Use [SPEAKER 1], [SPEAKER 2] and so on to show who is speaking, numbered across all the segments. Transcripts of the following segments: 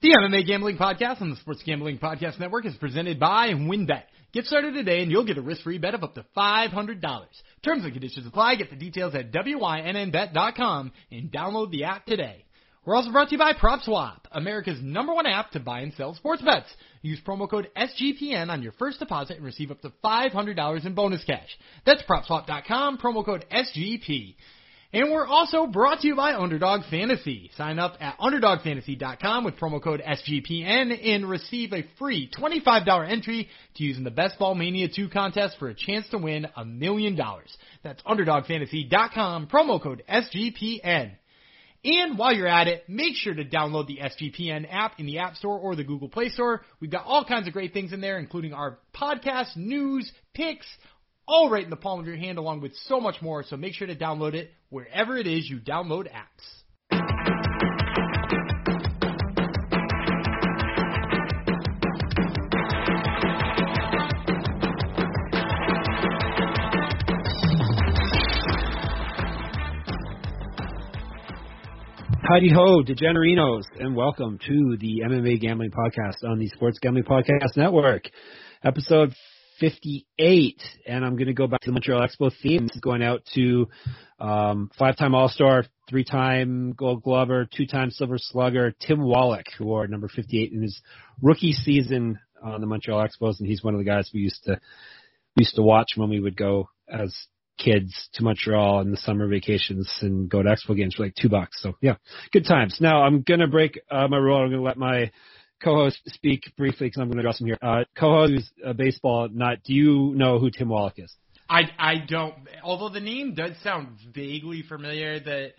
[SPEAKER 1] The MMA Gambling Podcast on the Sports Gambling Podcast Network is presented by WynnBET. Get started today and you'll get a risk-free bet of up to $500. Terms and conditions apply. Get the details at WYNNBet.com and download the app today. We're also brought to you by PropSwap, America's number one app to buy and sell sports bets. Use promo code SGPN on your first deposit and receive up to $500 in bonus cash. That's PropSwap.com, promo code SGP. And we're also brought to you by Underdog Fantasy. Sign up at UnderdogFantasy.com with promo code SGPN and receive a free $25 entry to use in the Best Ball Mania 2 contest for a chance to win a million dollars. That's UnderdogFantasy.com, promo code SGPN. And while you're at it, make sure to download the SGPN app in the App Store or the Google Play Store. We've got all kinds of great things in there, including our podcast, news, picks, all right in the palm of your hand, along with so much more. So make sure to download it wherever it is you download apps.
[SPEAKER 2] Howdy ho, degenerinos, and welcome to the MMA Gambling Podcast on the Sports Gambling Podcast Network, episode 58. And I'm going to go back to the Montreal Expo theme. This is going out to um, five-time All-Star, three-time Gold Glover, two-time Silver Slugger, Tim Wallach, who wore number 58 in his rookie season on the Montreal Expos, and he's one of the guys we used to used to watch when we would go as kids to Montreal in the summer vacations and go to expo games for like two bucks. So yeah, good times. Now I'm gonna break uh, my rule. I'm gonna let my co-host speak briefly because I'm gonna address him here. Uh, co-host who's a baseball nut. Do you know who Tim Wallach is?
[SPEAKER 1] I, I don't, although the name does sound vaguely familiar, the,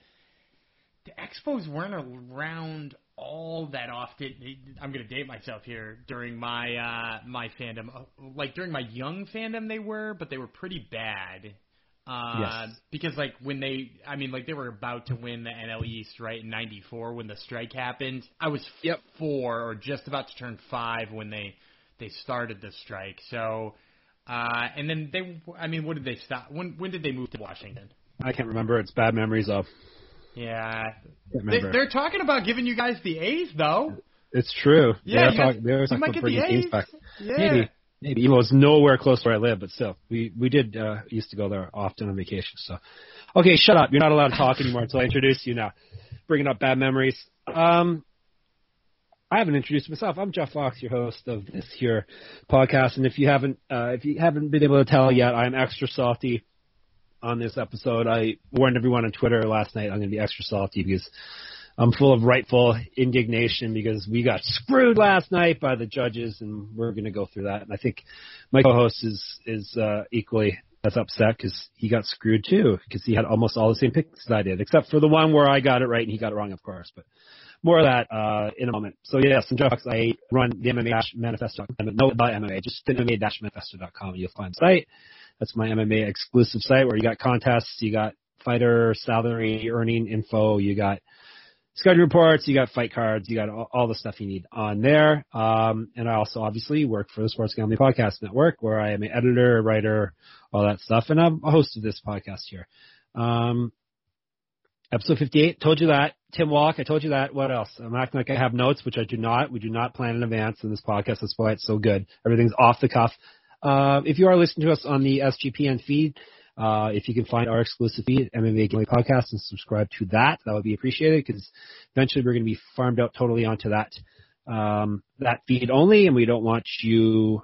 [SPEAKER 1] the Expos weren't around all that often. I'm going to date myself here. During my uh, my fandom, like during my young fandom, they were, but they were pretty bad. Uh,
[SPEAKER 2] Yes.
[SPEAKER 1] Because like when they, I mean, like they were about to win the NL East, right in '94 when the strike happened. I was
[SPEAKER 2] Yep.
[SPEAKER 1] four or just about to turn five when they they started the strike. So, uh, and then they, I mean, what did they stop? When when did they move to Washington?
[SPEAKER 2] I can't remember. It's bad memories of.
[SPEAKER 1] Yeah, they, they're talking about giving you guys the A's though.
[SPEAKER 2] it's true.
[SPEAKER 1] Yeah,
[SPEAKER 2] They're
[SPEAKER 1] you,
[SPEAKER 2] talk- they're
[SPEAKER 1] you
[SPEAKER 2] talking
[SPEAKER 1] might
[SPEAKER 2] about
[SPEAKER 1] get the A's.
[SPEAKER 2] A's back.
[SPEAKER 1] Yeah.
[SPEAKER 2] Maybe. Maybe. Even though it's nowhere close to where I live, but still, we we did uh, used to go there often on vacation. So, okay, shut up. You're not allowed to talk anymore until I introduce you now. Bringing up bad memories. Um, I haven't introduced myself. I'm Jeff Fox, your host of this here podcast, and if you haven't uh, if you haven't been able to tell yet, I'm extra salty on this episode. I warned everyone on Twitter last night I'm going to be extra salty because I'm full of rightful indignation because we got screwed last night by the judges, and we're going to go through that. And I think my co-host is is uh, equally as upset because he got screwed too because he had almost all the same picks as I did, except for the one where I got it right and he got it wrong, of course. But more of that uh, in a moment. So yes, I'm Fox. I run the MMA manifesto. No, not MMA, just MMA-manifesto.com. You'll find the site. That's my MMA exclusive site where you got contests, you got fighter salary earning info, you got schedule reports, you got fight cards, you got all, all the stuff you need on there. Um, and I also obviously work for the Sports Gambling Podcast Network, where I am an editor, writer, all that stuff, and I'm a host of this podcast here. Um, episode 58, told you that. Tim Wallach, I told you that. What else? I'm acting like I have notes, which I do not. We do not plan in advance in this podcast. That's why it's so good. Everything's off the cuff. Uh, if you are listening to us on the SGPN feed, uh, if you can find our exclusive feed, MMA Gambling Podcast, and subscribe to that, that would be appreciated because eventually we're going to be farmed out totally onto that um, that feed only, and we don't want you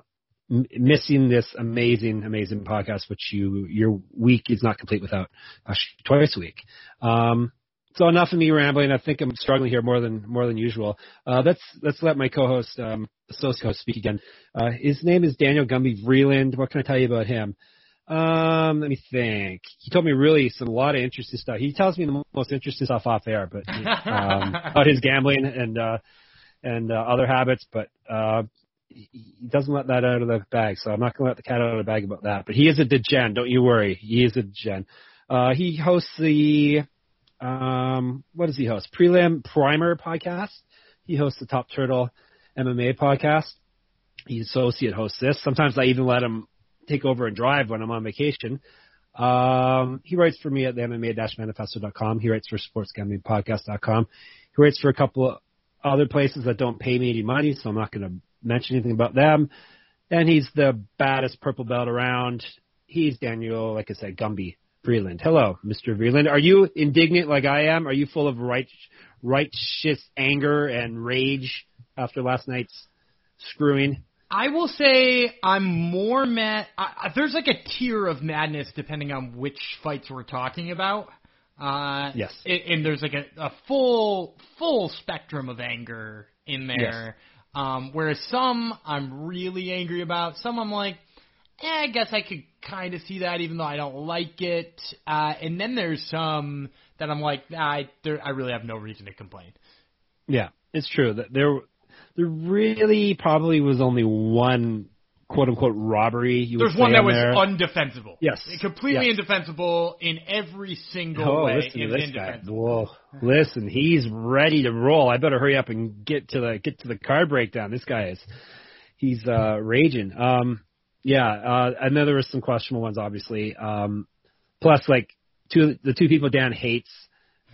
[SPEAKER 2] m- missing this amazing, amazing podcast, which you your week is not complete without actually twice a week. Um, so enough of me rambling. I think I'm struggling here more than more than usual. Uh, let's let's let my co-host, um, associate host, speak again. Uh, his name is Daniel Gumby Vreeland. What can I tell you about him? Um, let me think. He told me really some a lot of interesting stuff. He tells me the most interesting stuff off air, but um, about his gambling and uh, and uh, other habits. But uh, he doesn't let that out of the bag, so I'm not going to let the cat out of the bag about that. But he is a degen. Don't you worry. He is a degen. Uh, he hosts the um, what does he host? Prelim Primer podcast. He hosts the Top Turtle MMA podcast. He associate hosts this. Sometimes I even let him take over and drive when I'm on vacation. Um, he writes for me at the MMA-manifesto.com. He writes for sportsgamblingpodcast.com. He writes for a couple of other places that don't pay me any money, so I'm not going to mention anything about them. And he's the baddest purple belt around. He's Daniel, like I said, Gumby Vreeland. Hello, Mr. Vreeland. Are you indignant like I am? Are you full of right, righteous anger and rage after last night's screwing?
[SPEAKER 1] I will say I'm more mad. I, there's like a tier of madness depending on which fights we're talking about. Uh,
[SPEAKER 2] yes.
[SPEAKER 1] And, and there's like a, a full full spectrum of anger in there. Yes. Um, whereas some I'm really angry about. Some I'm like, eh, I guess I could kind of see that even though I don't like it. Uh, and then there's some that I'm like, I there, I really have no reason to complain.
[SPEAKER 2] Yeah, it's true that there there really probably was only one quote unquote robbery. You
[SPEAKER 1] There's one that was
[SPEAKER 2] there.
[SPEAKER 1] undefensible.
[SPEAKER 2] Yes,
[SPEAKER 1] completely
[SPEAKER 2] yes.
[SPEAKER 1] indefensible in every single
[SPEAKER 2] oh,
[SPEAKER 1] way.
[SPEAKER 2] Listen to this guy. Whoa, listen, he's ready to roll. I better hurry up and get to the get to the card breakdown. This guy is he's uh raging. Um, yeah, uh, and then there was some questionable ones, obviously. Um, plus, like two the two people Dan hates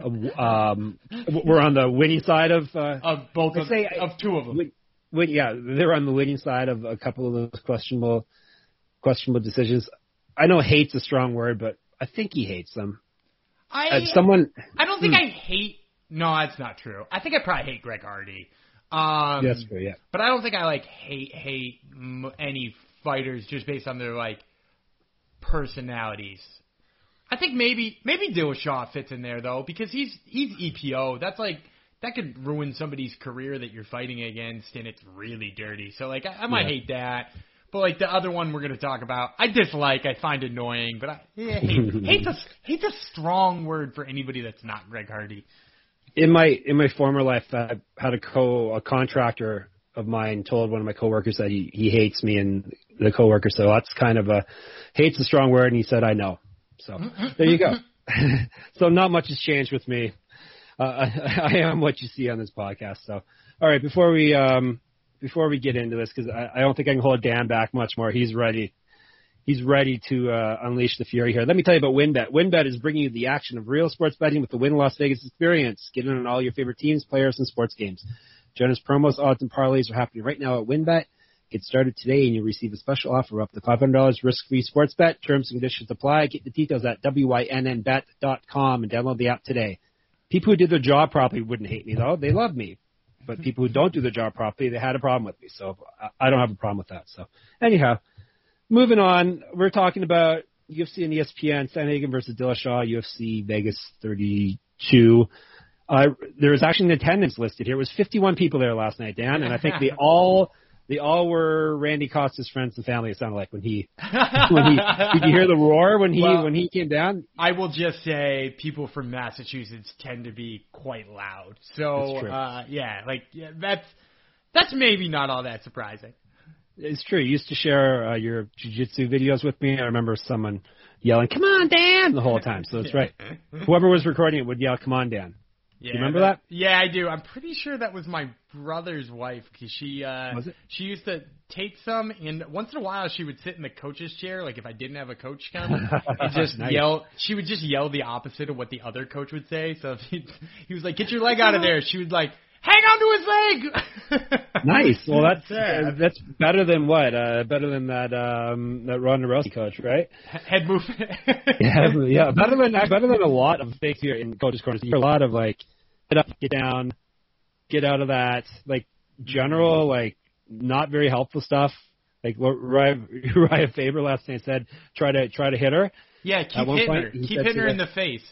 [SPEAKER 2] um, we're on the winning side of uh,
[SPEAKER 1] of both of, say, of two of them. Win,
[SPEAKER 2] win, yeah, they're on the winning side of a couple of those questionable questionable decisions. I know hate's a strong word, but I think he hates them.
[SPEAKER 1] I
[SPEAKER 2] uh, someone.
[SPEAKER 1] I don't think hmm. I hate. No, that's not true. I think I probably hate Greg Hardy. Um,
[SPEAKER 2] that's true. Yeah,
[SPEAKER 1] but I don't think I like hate hate any fighters just based on their like personalities. I think maybe maybe Dillashaw fits in there though because he's he's EPO. That's like that could ruin somebody's career that you're fighting against, and it's really dirty. So like I, I might yeah. hate that. But like the other one we're going to talk about, I dislike, I find annoying, but I yeah, hate, hate's a hate's a strong word for anybody that's not Greg Hardy.
[SPEAKER 2] In my in my former life, I had a co a contractor of mine told one of my coworkers that he he hates me, and the coworker so that's kind of a hate's a strong word, and he said I know. So there you go. so not much has changed with me. Uh, I, I am what you see on this podcast. So all right, before we um, before we get into this, because I, I don't think I can hold Dan back much more. He's ready. He's ready to uh, unleash the fury here. Let me tell you about WynnBET. WynnBET is bringing you the action of real sports betting with the Wynn Las Vegas experience. Get in on all your favorite teams, players, and sports games. Jonas promos, odds, and parlays are happening right now at WynnBET. Get started today and you'll receive a special offer up to $500 risk-free sports bet. Terms and conditions apply. Get the details at wynnbet.com and download the app today. People who did their job properly wouldn't hate me though. They love me. But people who don't do their job properly, they had a problem with me. So I don't have a problem with that. So anyhow, moving on, we're talking about UFC and ESPN, Sandhagen versus Dillashaw, UFC Vegas 32. Uh, there was actually an attendance listed here. It was 51 people there last night, Dan, and I think they all they all were Randy Costa's friends and family. It sounded like when he when he did you hear the roar when he well, when he came down?
[SPEAKER 1] I will just say people from Massachusetts tend to be quite loud. So uh, yeah, like yeah, that's that's maybe not all that surprising.
[SPEAKER 2] It's true. You used to share uh, your jiu-jitsu videos with me. I remember someone yelling, "Come on, Dan!" the whole time. So that's right. Whoever was recording it would yell, "Come on, Dan."
[SPEAKER 1] Yeah,
[SPEAKER 2] you remember that, that?
[SPEAKER 1] Yeah, I do. I'm pretty sure that was my brother's wife because she uh
[SPEAKER 2] was it?
[SPEAKER 1] she used to take some and once in a while she would sit in the coach's chair like if I didn't have a coach come and just
[SPEAKER 2] nice.
[SPEAKER 1] yell she would just yell the opposite of what the other coach would say. So if he, he was like get your leg out of there, she would like hang on to his
[SPEAKER 2] leg. nice. Well, that's uh, that's better than what? Uh, better than that um, that Ron Rossi coach, right?
[SPEAKER 1] Head movement.
[SPEAKER 2] yeah, yeah. Better than better than a lot of things here in coaches' corners. You hear a lot of like get up, get down, get out of that. Like general, like not very helpful stuff. Like what Urijah Faber last night said, try to try to hit her.
[SPEAKER 1] Yeah, keep hitting point, her. Keep hitting her in the face.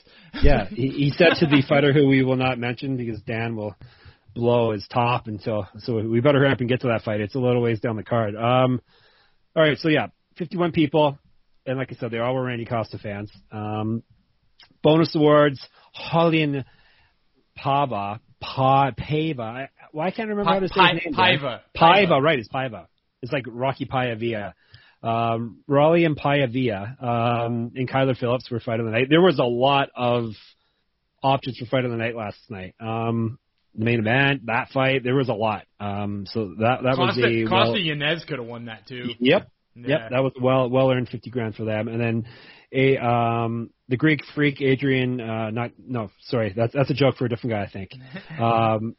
[SPEAKER 2] yeah, he, he said to the fighter who we will not mention because Dan will blow his top until. So we better hurry up and get to that fight. It's a little ways down the card. Um, all right, so yeah, 51 people, and like I said, they all were Randy Costa fans. Um, bonus awards: Raulian Pava, Pa, Pava. Why well, can't I remember pa, how to say pa, his name?
[SPEAKER 1] Paiva.
[SPEAKER 2] Paiva, right? It's Paiva. It's like Rocky Paiva. Um, Raulian Paiva um, and Kyler Phillips were fight of the night. There was a lot of options for fight of the night last night. Um, the main event, that fight, there was a lot. Um, so that that
[SPEAKER 1] Costa,
[SPEAKER 2] was a
[SPEAKER 1] Costa
[SPEAKER 2] well,
[SPEAKER 1] Yanez could have won that too.
[SPEAKER 2] Yep, yeah. yep, that was well well earned fifty grand for them. And then a um the Greek freak Adrian uh not no sorry that's that's a joke for a different guy I think um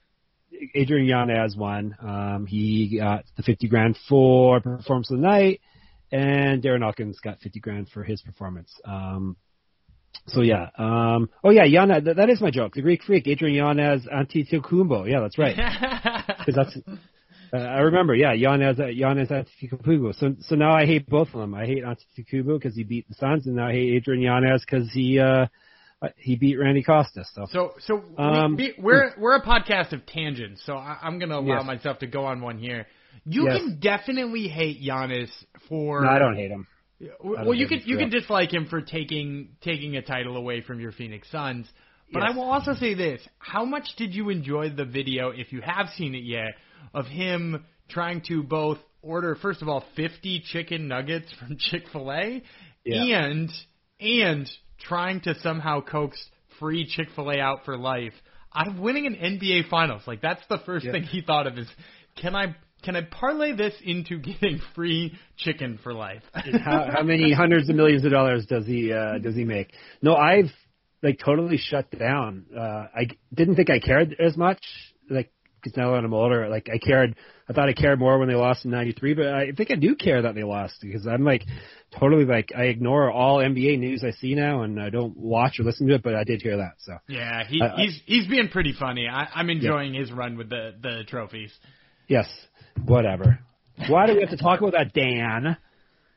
[SPEAKER 2] Adrian Yanez won. Um, he got the 50 grand for performance of the night, and Darren Elkins got 50 grand for his performance. Um, so yeah. Um, oh yeah, Yanez. That, that is my joke. The Greek freak, Adrian Yanez Antetokounmpo. Yeah, that's right. Because that's. Uh, I remember, yeah, Yanez, Yanez Antetokounmpo. So, so now I hate both of them. I hate Antetokounmpo because he beat the Suns, and now I hate Adrian Yanez because he, uh, he beat Randy Costa. So,
[SPEAKER 1] so, so um, we, we're we're a podcast of tangents. So I, am going to allow yes. myself to go on one here. You yes. can definitely hate Giannis for.
[SPEAKER 2] No, I don't hate him.
[SPEAKER 1] Well, you can you can dislike him for taking taking a title away from your Phoenix Suns. But yes. I will also say this: How much did you enjoy the video, if you have seen it yet, of him trying to both order first of all 50 chicken nuggets from Chick-fil-A yeah. and and trying to somehow coax free Chick-fil-A out for life out of winning an NBA Finals. Like that's the first yeah. thing he thought of is can I can I parlay this into getting free chicken for life?
[SPEAKER 2] how, how many hundreds of millions of dollars does he uh, does he make? No, I've like totally shut down. Uh, I didn't think I cared as much. Like because now that I'm older, like I cared. I thought I cared more when they lost in '93, but I think I do care that they lost because I'm like totally like I ignore all NBA news I see now and I don't watch or listen to it, but I did hear that. So
[SPEAKER 1] yeah, he, uh, he's he's being pretty funny. I, I'm enjoying yeah. his run with the the trophies.
[SPEAKER 2] Yes, whatever. Why do we have to talk about that, Dan?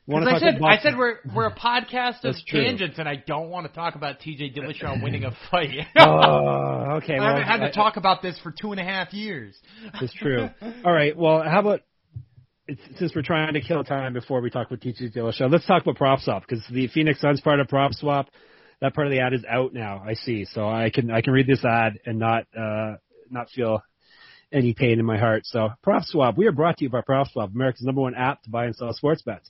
[SPEAKER 1] Because I said I said we're we're a podcast of tangents, and I don't want to talk about T.J. Dillashaw winning a fight.
[SPEAKER 2] oh, okay.
[SPEAKER 1] I haven't had to talk about this for two and a half years.
[SPEAKER 2] It's true. All right. Well, how about since we're trying to kill time before we talk about T.J. Dillashaw, let's talk about prop swap because the Phoenix Suns part of prop swap, that part of the ad is out now. I see, so I can I can read this ad and not uh not feel any pain in my heart. So prop swap, we are brought to you by prop swap, America's number one app to buy and sell sports bets.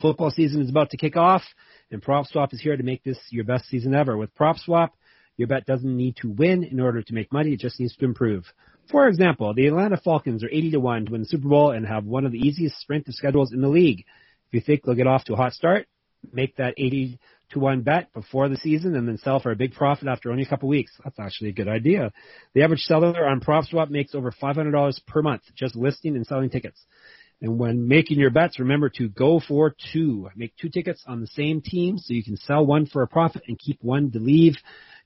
[SPEAKER 2] Football season is about to kick off, and PropSwap is here to make this your best season ever. With PropSwap, your bet doesn't need to win in order to make money, it just needs to improve. For example, the Atlanta Falcons are 80 to 1 to win the Super Bowl and have one of the easiest strength of schedules in the league. If you think they'll get off to a hot start, make that 80 to 1 bet before the season and then sell for a big profit after only a couple weeks. That's actually a good idea. The average seller on PropSwap makes over $500 per month just listing and selling tickets. And when making your bets, remember to go for two. Make two tickets on the same team so you can sell one for a profit and keep one to leave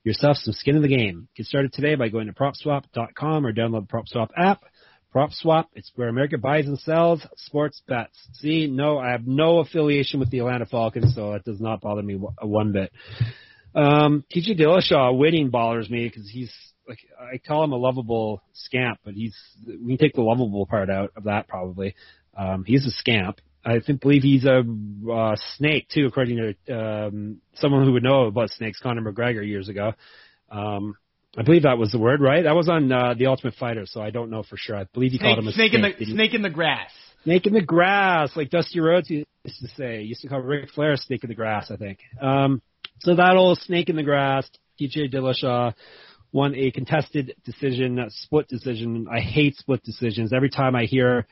[SPEAKER 2] yourself some skin in the game. Get started today by going to propswap.com or download the PropSwap app. PropSwap, it's where America buys and sells sports bets. See, no, I have no affiliation with the Atlanta Falcons, so it does not bother me one bit. Um, TJ Dillashaw winning bothers me because he's like I call him a lovable scamp, but he's we can take the lovable part out of that probably. Um, he's a scamp. I think believe he's a uh, snake too, according to um, someone who would know about snakes, Conor McGregor years ago. Um, I believe that was the word, right? That was on uh, the Ultimate Fighter, so I don't know for sure. I believe he
[SPEAKER 1] snake,
[SPEAKER 2] called him a
[SPEAKER 1] snake.
[SPEAKER 2] Snake
[SPEAKER 1] in the snake in the grass.
[SPEAKER 2] Snake in the grass, like Dusty Rhodes used to say. He used to call Ric Flair snake in the grass, I think. Um, so that old snake in the grass, TJ Dillashaw won a contested decision, a split decision. I hate split decisions. Every time I hear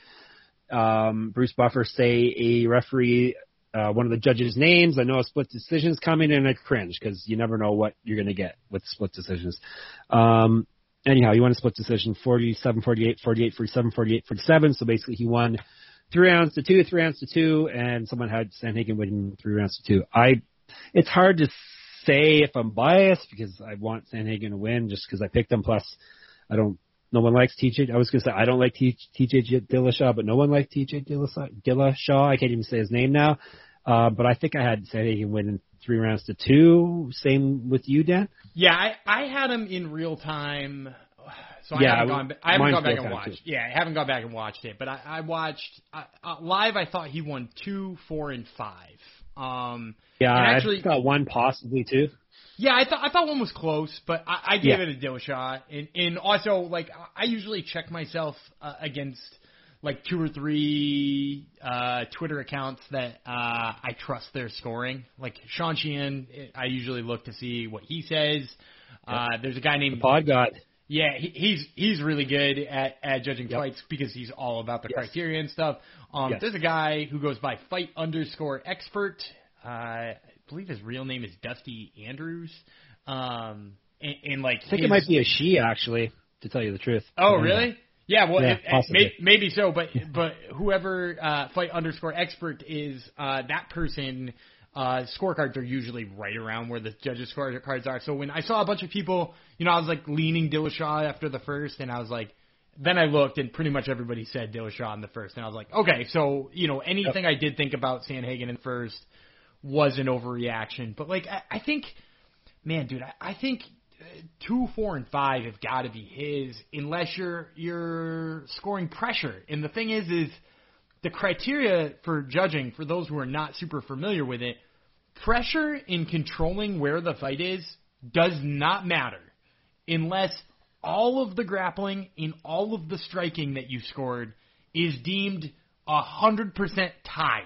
[SPEAKER 2] um, Bruce Buffer say a referee, uh, one of the judges' names. I know a split decision's coming, and I cringe because you never know what you're going to get with split decisions. Um, anyhow, he won a split decision 47 48, 48 47, 48 47. So basically, he won three rounds to two, three rounds to two, and someone had Sandhagen winning three rounds to two. I, it's hard to say if I'm biased because I want Sandhagen to win just because I picked him. Plus, I don't no one likes TJ. I was going to say I don't like TJ Dillashaw, but no one likes TJ Dillashaw. I can't even say his name now. Uh, but I think I had said he can win in three rounds to two. Same with you, Dan.
[SPEAKER 1] Yeah, I, I had him in real time. So I yeah, haven't gone. I haven't gone back and watched. Yeah, I haven't gone back and watched it. But I, I watched uh, live. I thought he won two, four, and five. Um,
[SPEAKER 2] yeah,
[SPEAKER 1] actually,
[SPEAKER 2] I thought one possibly two.
[SPEAKER 1] Yeah, I thought I thought one was close, but I, I gave yeah. it a deal shot. And, and also, like, I usually check myself uh, against like two or three uh, Twitter accounts that uh, I trust their scoring. Like Sean Sheehan, I usually look to see what he says. Yep. Uh, there's a guy named
[SPEAKER 2] the Pod God.
[SPEAKER 1] Yeah, he, he's he's really good at, at judging yep. fights because he's all about the yes. criteria and stuff. Um, yes. There's a guy who goes by fight underscore expert. Uh, believe his real name is Dusty Andrews. Um, and, and like
[SPEAKER 2] I think
[SPEAKER 1] his,
[SPEAKER 2] it might be a she actually. to tell you the truth.
[SPEAKER 1] Oh, really? Yeah, well,
[SPEAKER 2] Yeah,
[SPEAKER 1] it, may, maybe so, but but whoever uh, fight underscore expert is uh, that person. Uh, scorecards are usually right around where the judges' scorecards are. So when I saw a bunch of people, you know, I was like leaning Dillashaw after the first, and I was like, then I looked, and pretty much everybody said Dillashaw in the first, and I was like, okay, so you know, anything I did think about Sandhagen in first was an overreaction, but like I, I think, man, dude, I, I think uh, two, four, and five have got to be his, unless you're you're scoring pressure. And the thing is, is the criteria for judging for those who are not super familiar with it, pressure in controlling where the fight is does not matter unless all of the grappling and all of the striking that you scored is deemed a hundred percent tied.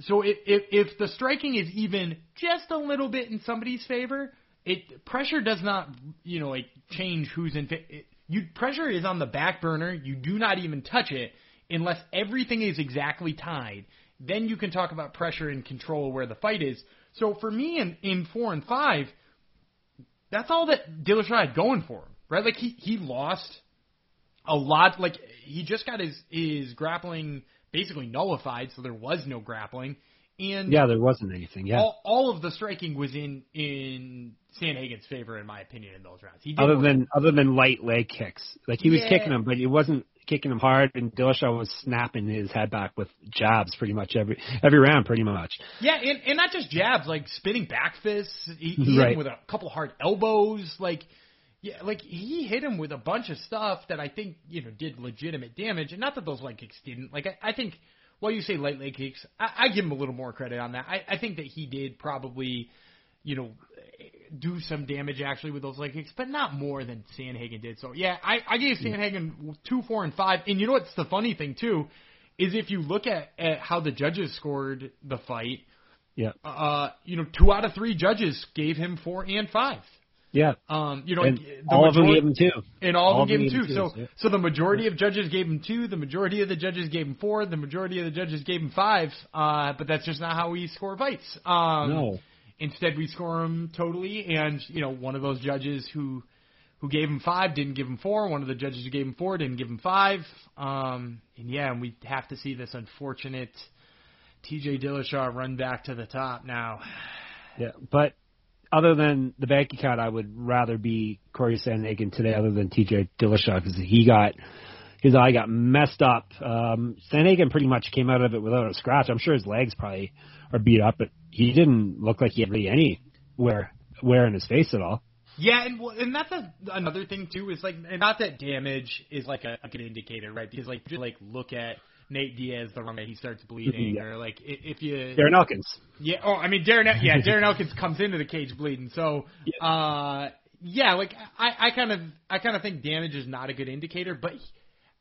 [SPEAKER 1] So if, if if the striking is even just a little bit in somebody's favor, it pressure does not you know like change who's in. It, you pressure is on the back burner. You do not even touch it unless everything is exactly tied. Then you can talk about pressure and control where the fight is. So for me in in four and five, that's all that Dillashaw had going for him, right? Like he he lost a lot. Like he just got his his grappling basically nullified, so there was no grappling. And
[SPEAKER 2] Yeah, there wasn't anything. Yeah.
[SPEAKER 1] all, all of the striking was in in Sandhagen's favor, in my opinion, in those rounds. He
[SPEAKER 2] other than other than light leg kicks, like he was
[SPEAKER 1] Yeah.
[SPEAKER 2] kicking him, but he wasn't kicking him hard. And Dillashaw was snapping his head back with jabs pretty much every every round, pretty much.
[SPEAKER 1] yeah, and, and not just jabs, like spinning back fists. He,
[SPEAKER 2] Right.
[SPEAKER 1] with a couple hard elbows, like. Yeah, like he hit him with a bunch of stuff that I think you know did legitimate damage, and not that those leg kicks didn't. Like I, I think, while you say light leg kicks, I, I give him a little more credit on that. I, I think that he did probably, you know, do some damage actually with those leg kicks, but not more than Sandhagen did. So yeah, I, I gave Sandhagen two, four, and five. And you know what's the funny thing too, is if you look at, at how the judges scored the fight,
[SPEAKER 2] Yeah,
[SPEAKER 1] uh, you know, two out of three judges gave him four and five.
[SPEAKER 2] Yeah.
[SPEAKER 1] Um, you know,
[SPEAKER 2] And all of them gave him two.
[SPEAKER 1] and all,
[SPEAKER 2] All
[SPEAKER 1] of them gave him two. So,
[SPEAKER 2] twos,
[SPEAKER 1] so the majority of judges gave him two. The majority of the judges gave him four. The majority of the judges gave him five. Uh, but that's just not how we score fights. Um,
[SPEAKER 2] No.
[SPEAKER 1] Instead, we score them totally. And you know, one of those judges who who gave him five didn't give him four. One of the judges who gave him four didn't give him five. Um, and yeah, and we have to see this unfortunate T.J. Dillashaw run back to the top now.
[SPEAKER 2] Yeah, but other than the bank account, I would rather be Corey Sandhagen today, other than T.J. Dillashaw, because he got his eye got messed up. Um, Sandhagen pretty much came out of it without a scratch. I'm sure his legs probably are beat up, but he didn't look like he had really any wear wear in his face at all.
[SPEAKER 1] Yeah, and and that's a, another thing too is like, not that damage is like a, like an indicator, right? Because like, just like look at Nate Diaz the wrong way he starts bleeding,
[SPEAKER 2] Yeah.
[SPEAKER 1] or like if you,
[SPEAKER 2] Darren Elkins.
[SPEAKER 1] yeah, oh, I mean Darren, yeah, Darren Elkins comes into the cage bleeding, so, uh, yeah, like I, I kind of, I kind of think damage is not a good indicator, but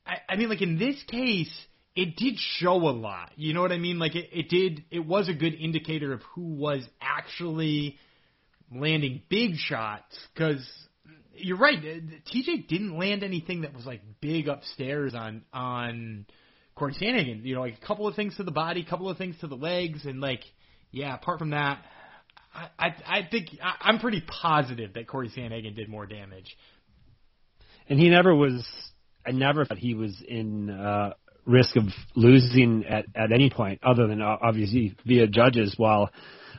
[SPEAKER 1] I, I mean, like in this case, it did show a lot. You know what I mean? Like it, it did, it was a good indicator of who was actually landing big shots because you're right. uh, TJ didn't land anything that was like big upstairs on on Corey Sandhagen. You know, like a couple of things to the body, a couple of things to the legs, and like yeah. Apart from that, I I, I think I, I'm pretty positive that Corey Sandhagen did more damage.
[SPEAKER 2] and he never was. I never thought he was in uh, risk of losing at at any point, other than uh, obviously via judges. While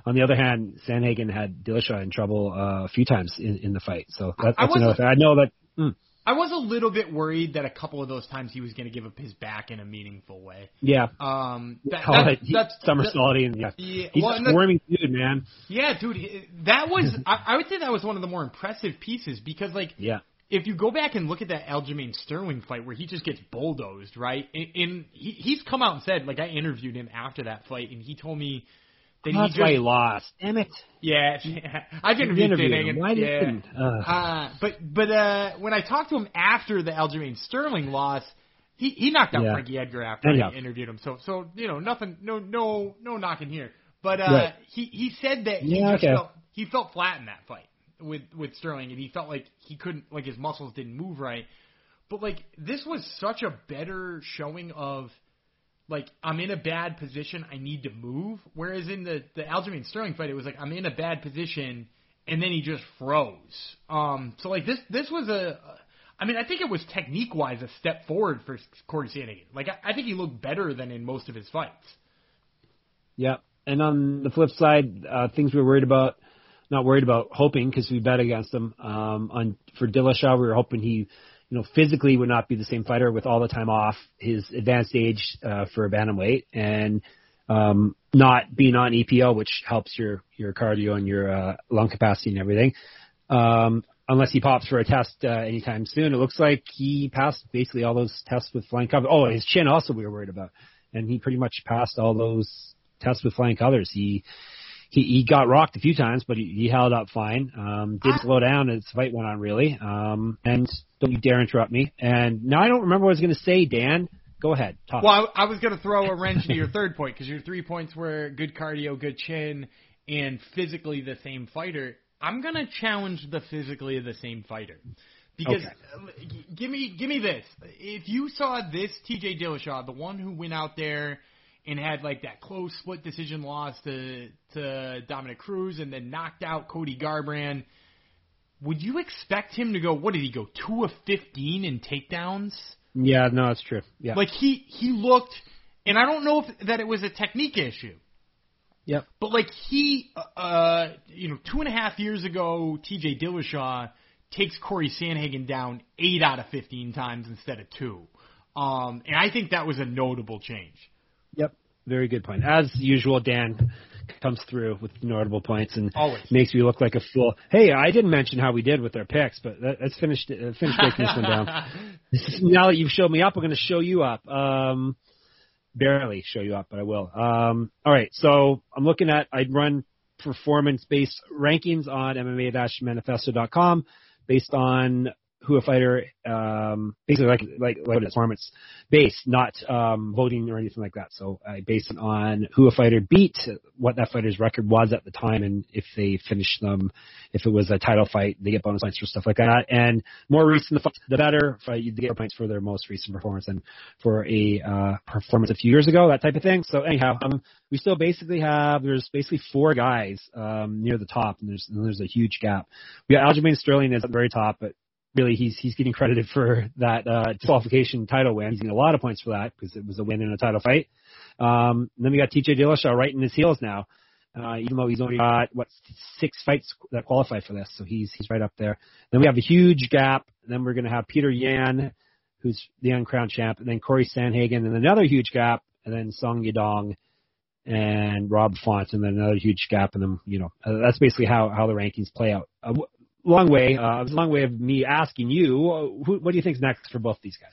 [SPEAKER 2] on the other hand, Sandhagen had Dillashaw in trouble uh, a few times in, in the fight. So that,
[SPEAKER 1] I
[SPEAKER 2] that's another thing. I know that. Mm,
[SPEAKER 1] I was a little bit worried that a couple of those times he was going to give up his back in a meaningful way.
[SPEAKER 2] yeah,
[SPEAKER 1] Um, that,
[SPEAKER 2] call
[SPEAKER 1] that,
[SPEAKER 2] he-
[SPEAKER 1] that's
[SPEAKER 2] somersaulting. Yeah,
[SPEAKER 1] Yeah,
[SPEAKER 2] he's
[SPEAKER 1] well, that-
[SPEAKER 2] squirming dude, man.
[SPEAKER 1] Yeah, dude, that was I, I would say that was one of the more impressive pieces because like
[SPEAKER 2] Yeah,
[SPEAKER 1] if you go back and look at that Aljamain Sterling fight where he just gets bulldozed, right? And, and he, he's come out and said like I interviewed him after that fight and he told me that
[SPEAKER 2] that's
[SPEAKER 1] he just
[SPEAKER 2] why he lost. Damn it!
[SPEAKER 1] yeah, I
[SPEAKER 2] didn't
[SPEAKER 1] interviewed,
[SPEAKER 2] interviewed
[SPEAKER 1] Sandhagen,
[SPEAKER 2] him. Why
[SPEAKER 1] yeah.
[SPEAKER 2] didn't? Uh,
[SPEAKER 1] Uh, but but uh, when I talked to him after the Aljamain Sterling loss, he he knocked out
[SPEAKER 2] Yeah.
[SPEAKER 1] Frankie Edgar after
[SPEAKER 2] Anyhow.
[SPEAKER 1] I interviewed him. So so you know nothing no no no knocking here. But uh,
[SPEAKER 2] Right.
[SPEAKER 1] he he said that he
[SPEAKER 2] Yeah,
[SPEAKER 1] just
[SPEAKER 2] okay.
[SPEAKER 1] felt he felt flat in that fight with with Sterling, and he felt like he couldn't like his muscles didn't move right. But like this was such a better showing of like I'm in a bad position, I need to move. Whereas in the the Aljamain Sterling fight, it was like I'm in a bad position, and then he just froze. Um, so like this this was a I mean, I think it was technique wise a step forward for Corey Sandhagen. Like, I, I think he looked better than in most of his fights.
[SPEAKER 2] Yeah, and on the flip side, uh, things we were worried about, not worried about, hoping because we bet against him. Um, on for Dillashaw, we were hoping he, you know, physically would not be the same fighter with all the time off, his advanced age uh, for a bantamweight, and um, not being on EPO, which helps your your cardio and your uh, lung capacity and everything. Um, unless he pops for a test uh, anytime soon, it looks like he passed basically all those tests with flying colors. Oh, his chin also we were worried about, and he pretty much passed all those tests with flying colors. He he, he got rocked a few times, but he, he held up fine. Um, didn't slow down as the fight went on really. Um, and don't you dare interrupt me. And now I don't remember what I was going to say, Dan. Go ahead. Talk.
[SPEAKER 1] Well, I, I was going to throw a wrench into your third point because your three points were good cardio, good chin, and physically the same fighter. I'm going to challenge the physically the same fighter. Because
[SPEAKER 2] Okay.
[SPEAKER 1] uh, give me give me this. If you saw this TJ Dillashaw, the one who went out there and had like that close split decision loss to to Dominick Cruz and then knocked out Cody Garbrandt. would you expect him to go what did he go 2 of 15 in takedowns?
[SPEAKER 2] yeah, no, that's true. Yeah.
[SPEAKER 1] Like he he looked, and I don't know if that it was a technique issue,
[SPEAKER 2] yep.
[SPEAKER 1] but like he, uh, you know, two and a half years ago, T.J. Dillashaw takes Corey Sandhagen down eight out of fifteen times instead of two, um, and I think that was a notable change.
[SPEAKER 2] Yep. Very good point. As usual, Dan comes through with notable points and
[SPEAKER 1] Always.
[SPEAKER 2] makes me look like a fool. Hey, I didn't mention how we did with our picks, but that, that's finished. Uh, finished breaking this one down. now that you've showed me up, I'm going to show you up. Um, barely show you up, but I will. Um, all right, so I'm looking at. I'd run performance-based rankings on MMA-manifesto.com based on who a fighter, um, basically like like like performance based, not um, voting or anything like that. So I based on who a fighter beat, what that fighter's record was at the time, and if they finished them, if it was a title fight, they get bonus points for stuff like that. And more recent the fight, the better. Fight, you get points for their most recent performance and for a uh, performance a few years ago, that type of thing. So anyhow, um, we still basically have there's basically four guys um, near the top, and there's and there's a huge gap. We got Aljamain Sterling is at the very top, but really he's he's getting credited for that uh, disqualification title win. He's getting a lot of points for that because it was a win in a title fight. Um, then we got TJ Dillashaw right in his heels now, uh, even though he's only got what six fights that qualify for this, so he's he's right up there. Then we have a huge gap. Then we're going to have Petr Yan, who's the uncrowned champ, and then Corey Sandhagen, and another huge gap, and then Song Yadong and Rob Font, and then another huge gap, and then you know uh, that's basically how how the rankings play out. Uh, long way, uh, it was a long way of me asking you, uh, who, what do you think's next for both these guys?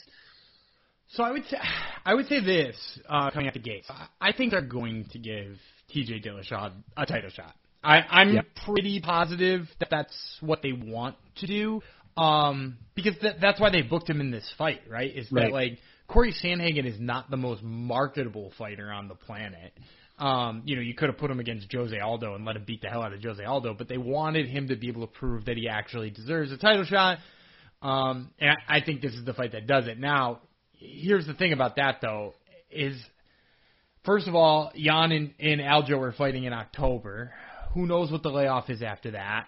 [SPEAKER 1] So I would say, I would say this uh, coming out the gates. I- think they're going to give T.J. Dillashaw a title shot. I, I'm
[SPEAKER 2] Yep.
[SPEAKER 1] pretty positive that that's what they want to do, um, because that, that's why they booked him in this fight, right? Is that
[SPEAKER 2] Right.
[SPEAKER 1] like Corey Sandhagen is not the most marketable fighter on the planet. Um, you know, you could have put him against Jose Aldo and let him beat the hell out of Jose Aldo, but they wanted him to be able to prove that he actually deserves a title shot. Um, and I think this is the fight that does it. Now, here's the thing about that though, is first of all, Yan and, and Aljo are fighting in October. Who knows what the layoff is after that?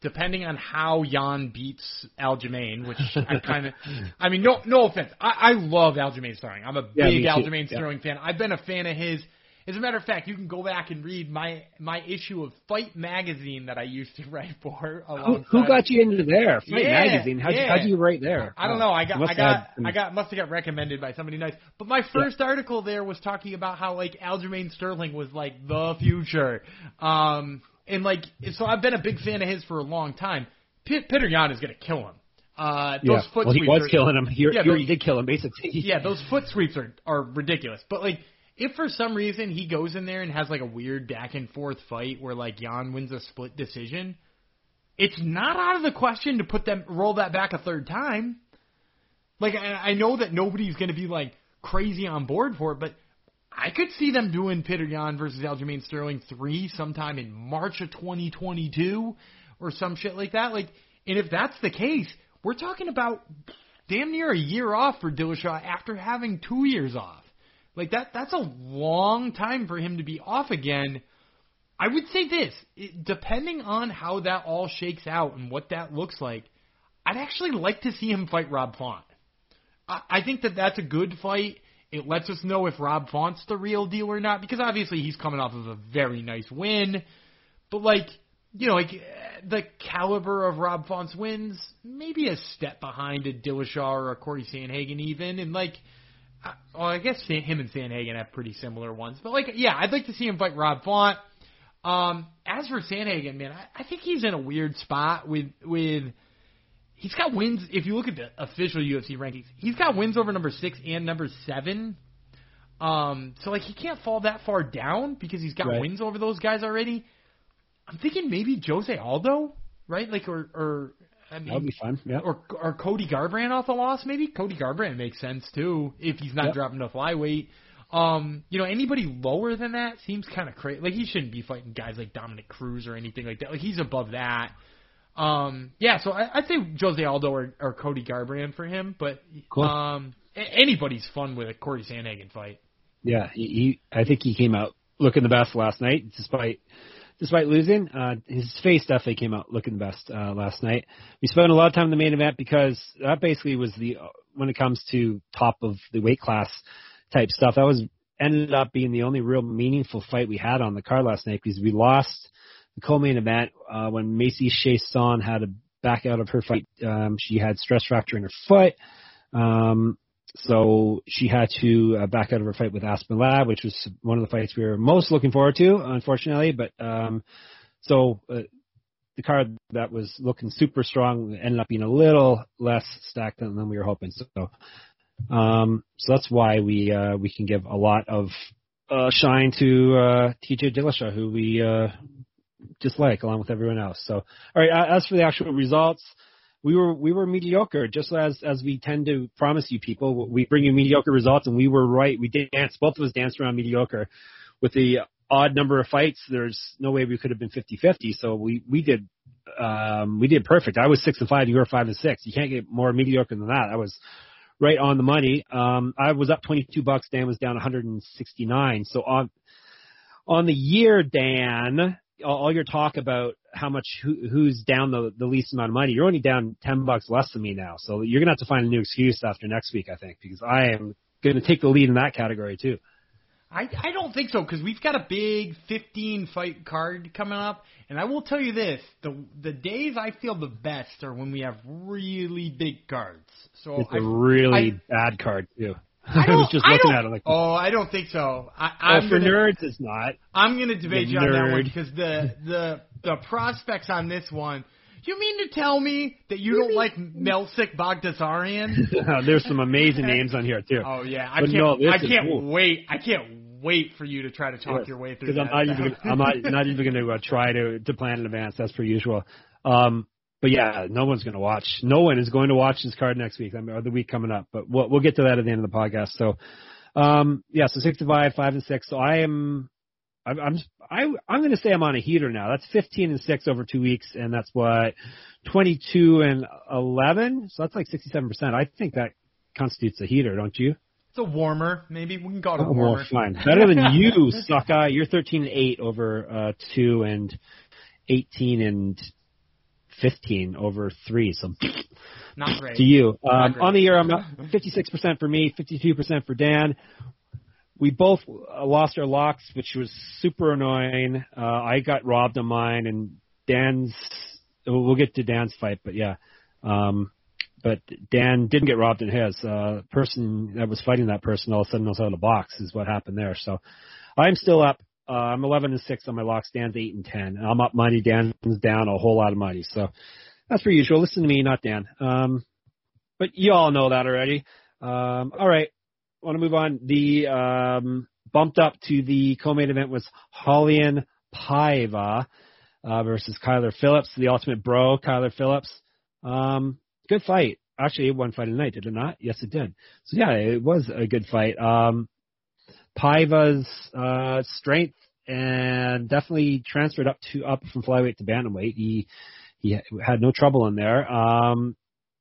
[SPEAKER 1] Depending on how Yan beats Aljamain, which I kind of, I mean, no, no offense, I, I love Aljamain Sterling. I'm a
[SPEAKER 2] Yeah,
[SPEAKER 1] big. Aljamain
[SPEAKER 2] Yeah.
[SPEAKER 1] Sterling fan. I've been a fan of his. As a matter of fact, you can go back and read my my issue of Fight Magazine that I used to write for.
[SPEAKER 2] Who, who got you into there? Fight
[SPEAKER 1] Yeah,
[SPEAKER 2] Magazine. How'd,
[SPEAKER 1] yeah.
[SPEAKER 2] you, how'd you write there?
[SPEAKER 1] I don't
[SPEAKER 2] Oh,
[SPEAKER 1] know. I got, I got, I got, must have got recommended by somebody nice. But my first article there was talking about how like Aljamain Sterling was like the future, um, and like so I've been a big fan of his for a long time. P- Petr Yan is gonna kill him. Uh, those
[SPEAKER 2] Yeah.
[SPEAKER 1] foot
[SPEAKER 2] Well, he
[SPEAKER 1] sweeps
[SPEAKER 2] was
[SPEAKER 1] are-
[SPEAKER 2] killing him. He,
[SPEAKER 1] Yeah,
[SPEAKER 2] he
[SPEAKER 1] but-
[SPEAKER 2] already did kill him, basically.
[SPEAKER 1] yeah, those foot sweeps are are ridiculous. But like, if for some reason he goes in there and has like a weird back and forth fight where like Yan wins a split decision, it's not out of the question to put them roll that back a third time. Like, I, I know that nobody's going to be like crazy on board for it, but I could see them doing Petr Yan versus Aljamain Sterling three sometime in March of 2022 or some shit like that. Like, and if that's the case, we're talking about damn near a year off for Dillashaw after having two years off. Like that that's a long time for him to be off again. I would say this, it, depending on how that all shakes out and what that looks like, I'd actually like to see him fight Rob Font. I, I think that that's a good fight. It lets us know if Rob Font's the real deal or not, because obviously he's coming off of a very nice win. But like, you know, like the caliber of Rob Font's wins, maybe a step behind a Dillashaw or a Corey Sandhagen even, and like, well, I guess him and Sandhagen have pretty similar ones. But like, yeah, I'd like to see him fight Rob Font. Um, as for Sandhagen, man, I, I think he's in a weird spot with with he's got wins. If you look at the official UFC rankings, he's got wins over number six and number seven. Um, so like he can't fall that far down because he's got
[SPEAKER 2] Right.
[SPEAKER 1] wins over those guys already. I'm thinking maybe Jose Aldo, right? Like or or I mean,
[SPEAKER 2] That would be fun. Yeah.
[SPEAKER 1] or or Cody Garbrandt off the loss, maybe Cody Garbrandt makes sense too if he's not
[SPEAKER 2] Yep.
[SPEAKER 1] dropping to flyweight. Um, you know, anybody lower than that seems kind of crazy. Like he shouldn't be fighting guys like Dominick Cruz or anything like that. Like he's above that. Um, yeah, so I, I'd say Jose Aldo or, or Cody Garbrandt for him, but
[SPEAKER 2] Cool.
[SPEAKER 1] um, a- anybody's fun with a Corey Sandhagen fight.
[SPEAKER 2] Yeah, he, he I think he came out looking the best last night, despite despite losing. Uh, his face definitely came out looking the best uh, last night. We spent a lot of time in the main event because that basically was the uh, when it comes to top of the weight class type stuff. That was ended up being the only real meaningful fight we had on the card last night because we lost the co-main event uh, when Macy Chiasson had to back out of her fight. Um, she had stress fracture in her foot. Um, so she had to uh, back out of her fight with Aspen Ladd, which was one of the fights we were most looking forward to, unfortunately. But um, so uh, the card that was looking super strong ended up being a little less stacked than, than we were hoping. So, um, so that's why we uh, we can give a lot of uh, shine to uh, TJ Dillashaw, who we uh, dislike along with everyone else. So, all right. As for the actual results, we were we were mediocre, just as as we tend to promise you people. We bring you mediocre results, and we were right. We danced. Both of us danced around mediocre. With the odd number of fights, there's no way we could have been 50-50. So we we did um, we did perfect. I was six and five. You were five and six. You can't get more mediocre than that. I was right on the money. Um, I was up 22 bucks. Dan was down 169. So on on the year, Dan, all, your talk about how much who, who's down the, the least amount of money, you're only down 10 bucks less than me now. So you're gonna have to find a new excuse after next week, I think, because I am gonna take the lead in that category too.
[SPEAKER 1] I, I don't think so because we've got a big 15 fight card coming up, and I will tell you this: the the days I feel the best are when we have really big cards. So
[SPEAKER 2] It's
[SPEAKER 1] I,
[SPEAKER 2] a really
[SPEAKER 1] I-
[SPEAKER 2] bad card too.
[SPEAKER 1] I,
[SPEAKER 2] I,
[SPEAKER 1] don't,
[SPEAKER 2] was just
[SPEAKER 1] I
[SPEAKER 2] looking
[SPEAKER 1] don't-
[SPEAKER 2] at it like,
[SPEAKER 1] oh, I don't think so. I,
[SPEAKER 2] oh,
[SPEAKER 1] I'm
[SPEAKER 2] for
[SPEAKER 1] gonna,
[SPEAKER 2] nerds, it's not.
[SPEAKER 1] I'm going to debate
[SPEAKER 2] You
[SPEAKER 1] you on that one because the the the prospects on this one. You mean to tell me that you don't like Melsik Baghdasaryan?
[SPEAKER 2] There's some amazing names on here too.
[SPEAKER 1] Oh yeah, I
[SPEAKER 2] But
[SPEAKER 1] can't.
[SPEAKER 2] no,
[SPEAKER 1] I can't
[SPEAKER 2] cool.
[SPEAKER 1] wait. I can't wait for you to try to talk
[SPEAKER 2] Yes,
[SPEAKER 1] your way through
[SPEAKER 2] because. I'm not even I'm not not even going to uh, try to to plan in advance. That's per usual. Um, but yeah, no one's going to watch. No one is going to watch this card next week I mean, or the week coming up. But we'll we'll get to that at the end of the podcast. So, um, yeah, so six to five, five and six. So I am. I'm I'm I, I'm going to say I'm on a heater now. That's 15 and six over two weeks, and that's what 22 and 11. So that's like 67 percent. I think that constitutes a heater, don't you?
[SPEAKER 1] It's a warmer. Maybe we can call it a
[SPEAKER 2] Oh,
[SPEAKER 1] warmer.
[SPEAKER 2] well, fine. Better than you, sucker. You're 13 and 8 over uh, 2 and 18 and 15 over 3. So
[SPEAKER 1] Not great.
[SPEAKER 2] to you. Um, on the year, I'm up 56% for me, 52% for Dan. We both uh, lost our locks, which was super annoying. Uh, I got robbed on mine, and Dan's. We'll get to Dan's fight, but yeah. Um, but Dan didn't get robbed in his. Uh, person that was fighting that person all of a sudden knows how to box is what happened there. So I'm still up. Uh, I'm 11 and 6 on my lock. Dan's 8 and 10. And I'm up money. Dan's down a whole lot of money. So that's per usual. Listen to me, not Dan. Um, but you all know that already. Um, all right. Want to move on. The um, bumped up to the co-main event was Raulian Paiva uh, versus Kyler Phillips, the ultimate bro, Kyler Phillips. Um, good fight. Actually, it won fight of the night, did it not? Yes, it did. So yeah, it was a good fight. Um, Paiva's uh, strength and definitely transferred up to up from flyweight to bantamweight. He he had no trouble in there, um,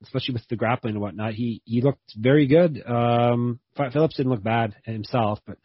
[SPEAKER 2] especially with the grappling and whatnot. He he looked very good. Um, Phillips didn't look bad himself, but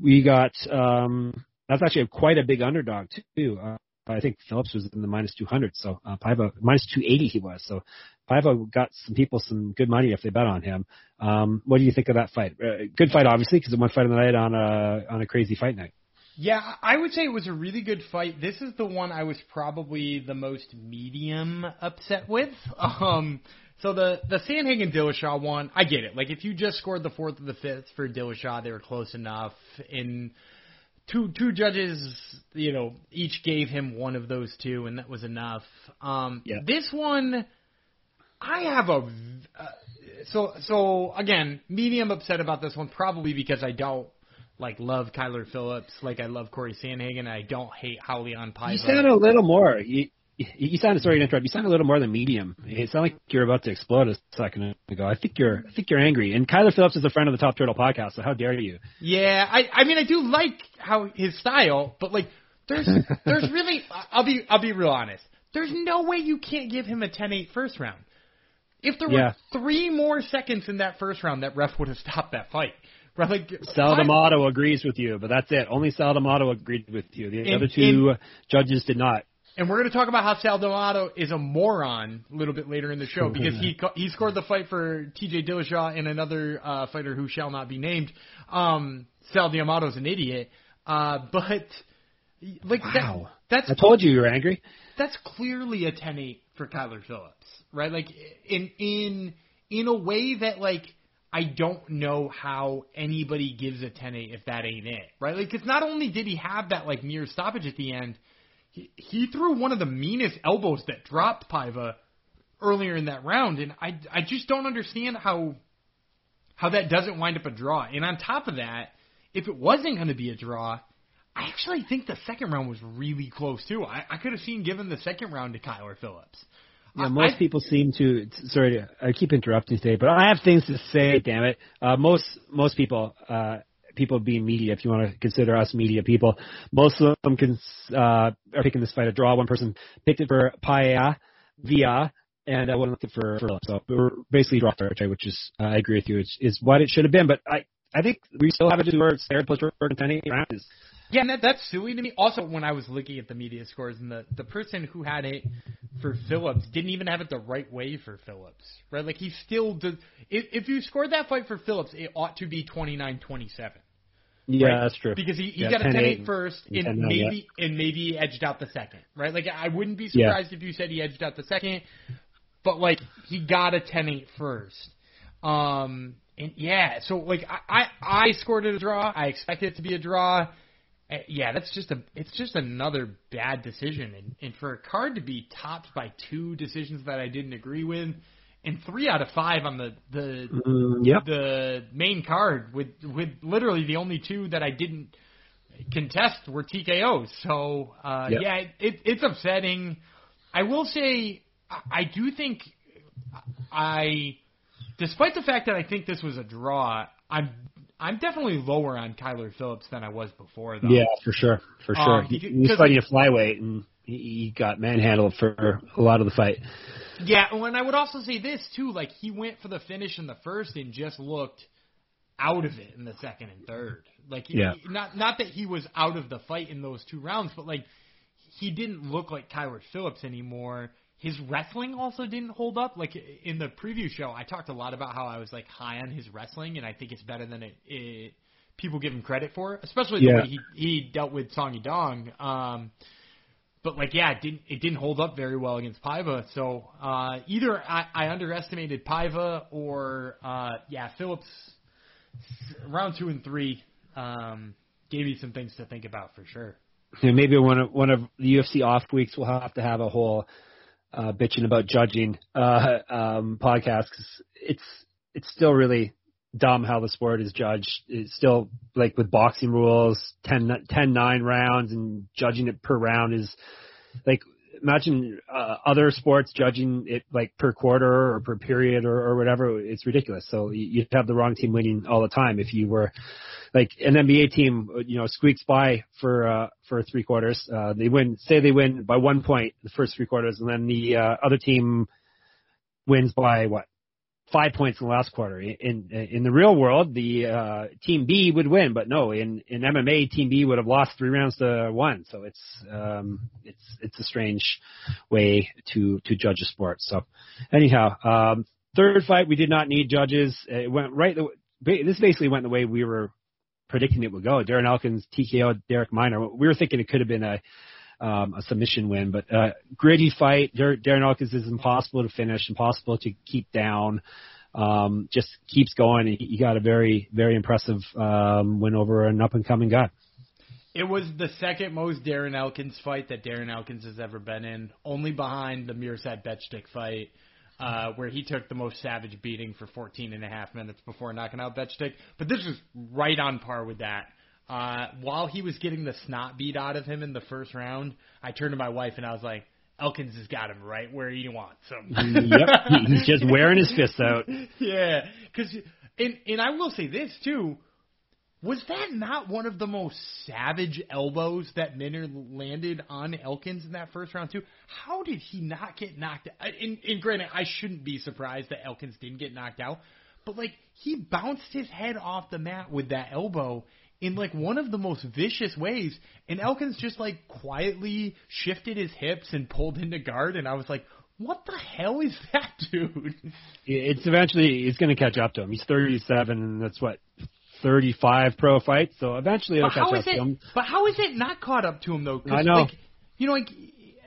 [SPEAKER 2] we got um, that's actually quite a big underdog too. Uh, I think Phillips was in the minus 200, so uh, Paiva minus 280 he was. So Paiva got some people some good money if they bet on him. Um, what do you think of that fight? Uh, good fight, obviously, because it won fight of the night on a on a crazy fight night.
[SPEAKER 1] Yeah, I would say it was a really good fight. This is the one I was probably the most medium upset with. Um, so the the Sandhagen Dillashaw one, I get it. Like if you just scored the fourth or the fifth for Dillashaw, they were close enough. In two two judges, you know, each gave him one of those two, and that was enough. Um,
[SPEAKER 2] Yeah.
[SPEAKER 1] This one, I have a uh, so so again medium upset about this one, probably because I don't like love Kyler Phillips like I love Corey Sandhagen. and I don't hate Raulian Paiva.
[SPEAKER 2] You sound a little more. You, you sounded sorry to interrupt. You sound a little more than medium. It sounded like you're about to explode a second ago. I think you're I think you're angry. And Kyler Phillips is a friend of the Top Turtle podcast, so how dare you?
[SPEAKER 1] Yeah, I I mean I do like how his style, but like there's there's really I'll be I'll be real honest. There's no way you can't give him a 10-8 first round. If there were three more seconds in that first round, that ref would have stopped that fight. Right? Like
[SPEAKER 2] Sal
[SPEAKER 1] I-
[SPEAKER 2] D'Amato agrees with you, but that's it. Only Sal D'Amato agreed with you. The
[SPEAKER 1] In-
[SPEAKER 2] other two judges did not.
[SPEAKER 1] And we're going to talk about how Sal D'Amato is a moron a little bit later in the show because he he scored the fight for T.J. Dillashaw and another uh, fighter who shall not be named. Um, Sal D'Amato's an idiot, uh, but like
[SPEAKER 2] Wow.
[SPEAKER 1] that,
[SPEAKER 2] I told you you were angry.
[SPEAKER 1] that's clearly a 10-8 for Kyler Phillips, right? Like in in in a way that like I don't know how anybody gives a 10-8 if that ain't it, right? Like cuz not only did he have that like near stoppage at the end, he, he threw one of the meanest elbows that dropped Paiva earlier in that round and I I just don't understand how how that doesn't wind up a draw. And on top of that, if it wasn't going to be a draw, I actually think the second round was really close too. I, I could have seen given the second round to Kyler Phillips.
[SPEAKER 2] Yeah, most
[SPEAKER 1] I-
[SPEAKER 2] people seem to. Sorry, to, I keep interrupting today, but I have things to say. Damn it! Uh, most most people, uh, people being media, if you want to consider us media people, most of them can uh, are picking this fight a draw. One person picked it for Paella Via, and uh, one looked it for for So we're basically draw territory, which is uh, I agree with you. It's is what it should have been, but I I think we still have it to where it's fair plus for ten rounds.
[SPEAKER 1] Yeah, and that, that's silly to me. Also, when I was looking at the media scores, and the the person who had it for Phillips didn't even have it the right way for Phillips, right? Like he still does. If, if you scored that fight for Phillips, it ought to be twenty nine twenty seven.
[SPEAKER 2] Yeah,
[SPEAKER 1] right?
[SPEAKER 2] that's true.
[SPEAKER 1] Because he, he
[SPEAKER 2] Yeah,
[SPEAKER 1] got a
[SPEAKER 2] 10-8
[SPEAKER 1] 10-8 first,
[SPEAKER 2] and
[SPEAKER 1] and
[SPEAKER 2] 10-9,
[SPEAKER 1] maybe and maybe he edged out the second, right? Like I wouldn't be
[SPEAKER 2] Yeah.
[SPEAKER 1] surprised if you said he edged out the second, but like he got a 10-8 first. Um, and yeah, so like I, I I scored it a draw. I expected it to be a draw. Uh, yeah, that's just a it's just another bad decision, and and for a card to be topped by two decisions that I didn't agree with, and three out of five on the the
[SPEAKER 2] Mm, yep.
[SPEAKER 1] the main card with with literally the only two that I didn't contest were TKOs. So uh,
[SPEAKER 2] Yep.
[SPEAKER 1] yeah, it, it, it's upsetting. I will say I, I do think I, despite the fact that I think this was a draw, I'm I'm definitely lower on Kyler Phillips than I was before. Though.
[SPEAKER 2] Yeah, for sure, for sure.
[SPEAKER 1] Um,
[SPEAKER 2] he,
[SPEAKER 1] he-
[SPEAKER 2] he was
[SPEAKER 1] 'cause-
[SPEAKER 2] fighting a flyweight, and he, he got manhandled for a lot of the fight.
[SPEAKER 1] Yeah, and I would also say this too, like he went for the finish in the first and just looked out of it in the second and third. Like he,
[SPEAKER 2] Yeah.
[SPEAKER 1] not not that he was out of the fight in those two rounds, but like he didn't look like Kyler Phillips anymore. His wrestling also didn't hold up. Like in the preview show, I talked a lot about how I was like high on his wrestling, and I think it's better than it, it people give him credit for, especially the
[SPEAKER 2] Yeah.
[SPEAKER 1] way he he dealt with Song Yadong. Um, but like yeah, it didn't it didn't hold up very well against Paiva. So uh, either I, I underestimated Paiva or uh, yeah, Phillips round two and three um, gave me some things to think about for sure.
[SPEAKER 2] And maybe one of one of the UFC off weeks we'll have to have a whole uh, bitching about judging uh, um, podcast 'cause it's it's still really dumb how the sport is judged. It's still like with boxing rules, 10, 10 9 rounds, and judging it per round is like imagine uh, other sports judging it like per quarter or per period or, or whatever. It's ridiculous. So you- you'd have the wrong team winning all the time if you were like an NBA team, you know, squeaks by for uh, for three quarters. Uh, they win, say they win by one point the first three quarters, and then the uh, other team wins by what five points in the last quarter. In in the real world, the uh, team B would win, but no, in in MMA, team B would have lost three rounds to one. So it's um, it's it's a strange way to to judge a sport. So anyhow, um, third fight we did not need judges. It went right. The, this basically went the way we were predicting it would go. Darren Elkins TKO Darrick Minner. We were thinking it could have been a um, a submission win. But uh, gritty fight. Dar- Darren Elkins is impossible to finish, impossible to keep down. Um, just keeps going. He, he got a very, very impressive um, win over an up and coming guy.
[SPEAKER 1] It was the second most Darren Elkins fight that Darren Elkins has ever been in, only behind the Mirsad Bektic fight, uh, where he took the most savage beating for 14 and a half minutes before knocking out Bektic. But this was right on par with that. Uh, while he was getting the snot beat out of him in the first round, I turned to my wife and I was like, Elkins has got him right where he wants him.
[SPEAKER 2] yep, he's just wearing his fists out.
[SPEAKER 1] Yeah, because and and I will say this too. Was that not one of the most savage elbows that Minner landed on Elkins in that first round too? How did he not get knocked out? And, and granted, I shouldn't be surprised that Elkins didn't get knocked out, but like he bounced his head off the mat with that elbow, in like one of the most vicious ways. And Elkins just like quietly shifted his hips and pulled into guard. And I was like, what the hell is that dude?
[SPEAKER 2] It's eventually he's going to catch up to him. He's 37, and that's what 35 pro fights. So eventually it'll
[SPEAKER 1] but
[SPEAKER 2] catch up
[SPEAKER 1] it,
[SPEAKER 2] to him.
[SPEAKER 1] But how is it not caught up to him though?
[SPEAKER 2] I know.
[SPEAKER 1] Like, you know, like,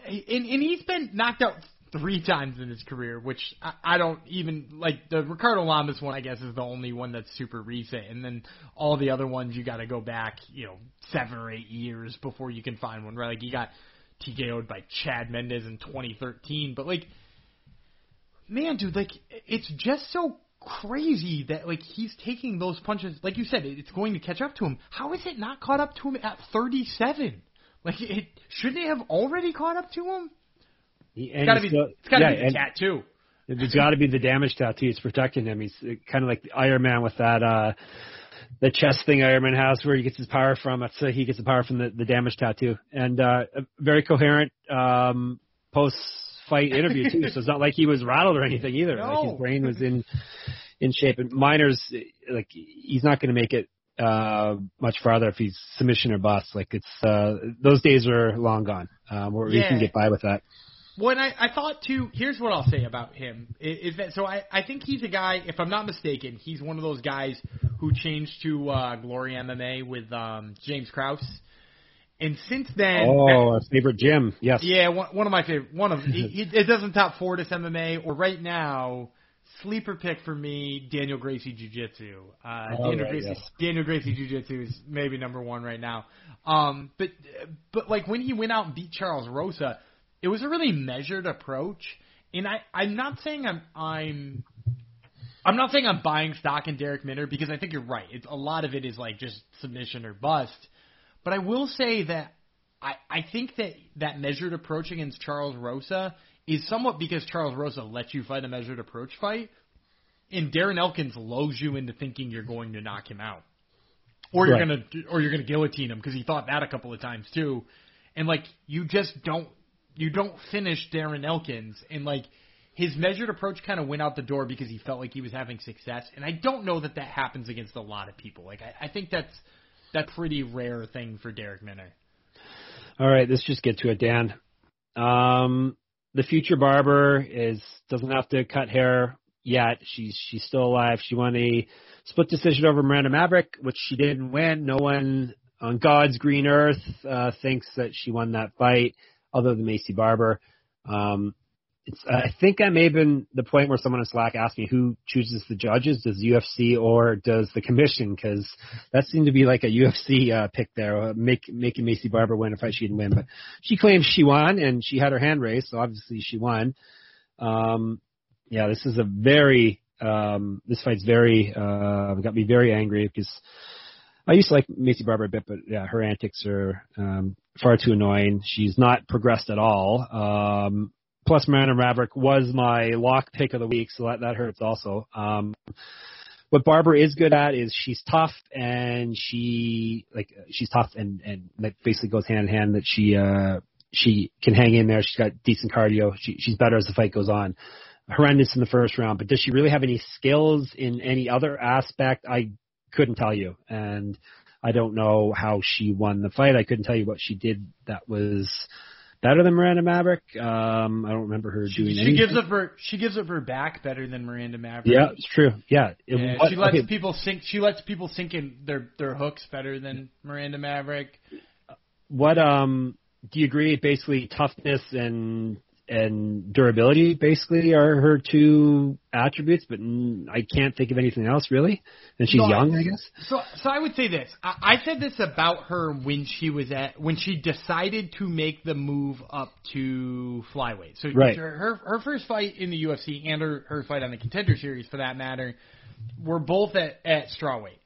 [SPEAKER 1] and, and he's been knocked out three times in his career, which I, I don't even like. The Ricardo Lamas one, I guess, is the only one that's super recent, and then all the other ones you got to go back, you know, seven or eight years before you can find one. Right? Like you got TKO'd by Chad Mendes in 2013, but like, man, dude, like it's just so crazy that like he's taking those punches. Like you said, it's going to catch up to him. How is it not caught up to him at 37? Like it shouldn't it have already caught up to him? It's got to be. It's got to yeah, be the tattoo.
[SPEAKER 2] It's got to be the damage tattoo. It's protecting him. He's kind of like the Iron Man with that uh the chest thing Iron Man has, where he gets his power from. That's uh, he gets the power from the, the damage tattoo, and uh, very coherent um, post fight interview too. so it's not like he was rattled or anything either.
[SPEAKER 1] No.
[SPEAKER 2] Like his brain was in in shape. And Minner's like he's not going to make it uh much farther if he's submission or bust. Like it's uh those days are long gone. Um, where yeah. he can get by with that.
[SPEAKER 1] When I, I thought too, here's what I'll say about him is, is that so I, I think he's a guy. If I'm not mistaken, he's one of those guys who changed to uh, Glory MMA with um, James Krause. And since then,
[SPEAKER 2] oh, a favorite gym, yes,
[SPEAKER 1] yeah, one, one of my favorite. One of he, he, it doesn't top Fortis MMA or right now sleeper pick for me, Daniel Gracie Jiu Jitsu. Uh, Daniel right, Gracie, yes. Daniel Gracie Jiu Jitsu is maybe number one right now. Um, but but like when he went out and beat Charles Rosa, it was a really measured approach. And I, I'm not saying I'm I'm I'm not saying I'm buying stock in Darrick Minner because I think you're right. It's a lot of it is like just submission or bust. But I will say that I, I think that that measured approach against Charles Rosa is somewhat because Charles Rosa lets you fight a measured approach fight, and Darren Elkins lulls you into thinking you're going to knock him out, or you're right. gonna or you're gonna guillotine him because he thought that a couple of times too, and like you just don't you don't finish Darren Elkins, and like his measured approach kind of went out the door because he felt like he was having success, and I don't know that that happens against a lot of people. Like I, I think that's that pretty rare thing for Darrick Minner.
[SPEAKER 2] All right, let's just get to it, Dan. Um, the future barber is doesn't have to cut hair yet. She's she's still alive. She won a split decision over Miranda Maverick, which she didn't win. No one on God's green earth uh, thinks that she won that fight other than Maycee Barber. Um, it's, I think I may have been the point where someone in Slack asked me who chooses the judges, does UFC or does the commission? Because that seemed to be like a UFC uh, pick there, uh, make, making Maycee Barber win a fight she didn't win. But she claims she won, and she had her hand raised, so obviously she won. Um, yeah, this is a very um, this fight's very uh, got me very angry because I used to like Maycee Barber a bit, but yeah, her antics are um, far too annoying. She's not progressed at all. Um, plus, Miranda Maverick was my lock pick of the week, so that that hurts also. Um, what Barber is good at is she's tough and she like she's tough and and that basically goes hand in hand that she uh she can hang in there. She's got decent cardio. She she's better as the fight goes on. horrendous in the first round, but does she really have any skills in any other aspect? I couldn't tell you, and I don't know how she won the fight. I couldn't tell you what she did that was better than Miranda Maverick. Um, I don't remember her
[SPEAKER 1] she,
[SPEAKER 2] doing.
[SPEAKER 1] She
[SPEAKER 2] anything.
[SPEAKER 1] gives up her she gives up her back better than Miranda Maverick.
[SPEAKER 2] Yeah, it's true. Yeah, it,
[SPEAKER 1] Yeah,
[SPEAKER 2] what-
[SPEAKER 1] she lets
[SPEAKER 2] okay,
[SPEAKER 1] people sink. She lets people sink in their their hooks better than Miranda Maverick.
[SPEAKER 2] what um do you agree? Basically, toughness and and durability basically are her two attributes, but I can't think of anything else really. And she's
[SPEAKER 1] No,
[SPEAKER 2] young, I guess.
[SPEAKER 1] So, so I would say this. I, I said this about her when she was at when she decided to make the move up to flyweight. So
[SPEAKER 2] Right.
[SPEAKER 1] her her, her first fight in the UFC and her, her fight on the Contender Series, for that matter, were both at at strawweight.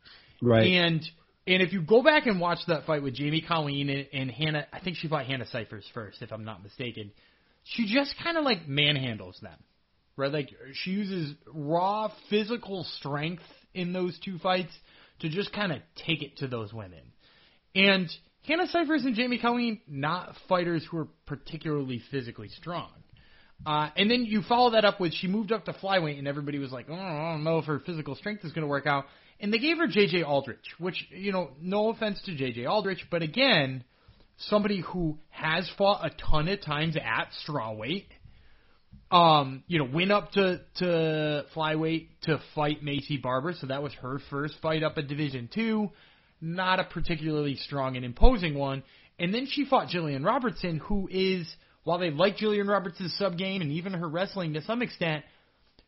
[SPEAKER 2] Right.
[SPEAKER 1] And and if you go back and watch that fight with Jamie Colleen and, and Hannah, I think she fought Hannah Cyphers first, if I'm not mistaken. She just kind of like manhandles them, right? Like she uses raw physical strength in those two fights to just kind of take it to those women. And Hannah Cyphers and Jamie Colleen, not fighters who are particularly physically strong. Uh, and then you follow that up with she moved up to flyweight, and everybody was like, oh, I don't know if her physical strength is going to work out. And they gave her J.J. Aldrich, which, you know, no offense to J.J. Aldrich, but again, somebody who has fought a ton of times at strawweight. Um, you know, went up to to flyweight to fight Maycee Barber, so that was her first fight up at Division Two. Not a particularly strong and imposing one. And then she fought Jillian Robertson, who is, while they like Jillian Robertson's sub game and even her wrestling to some extent,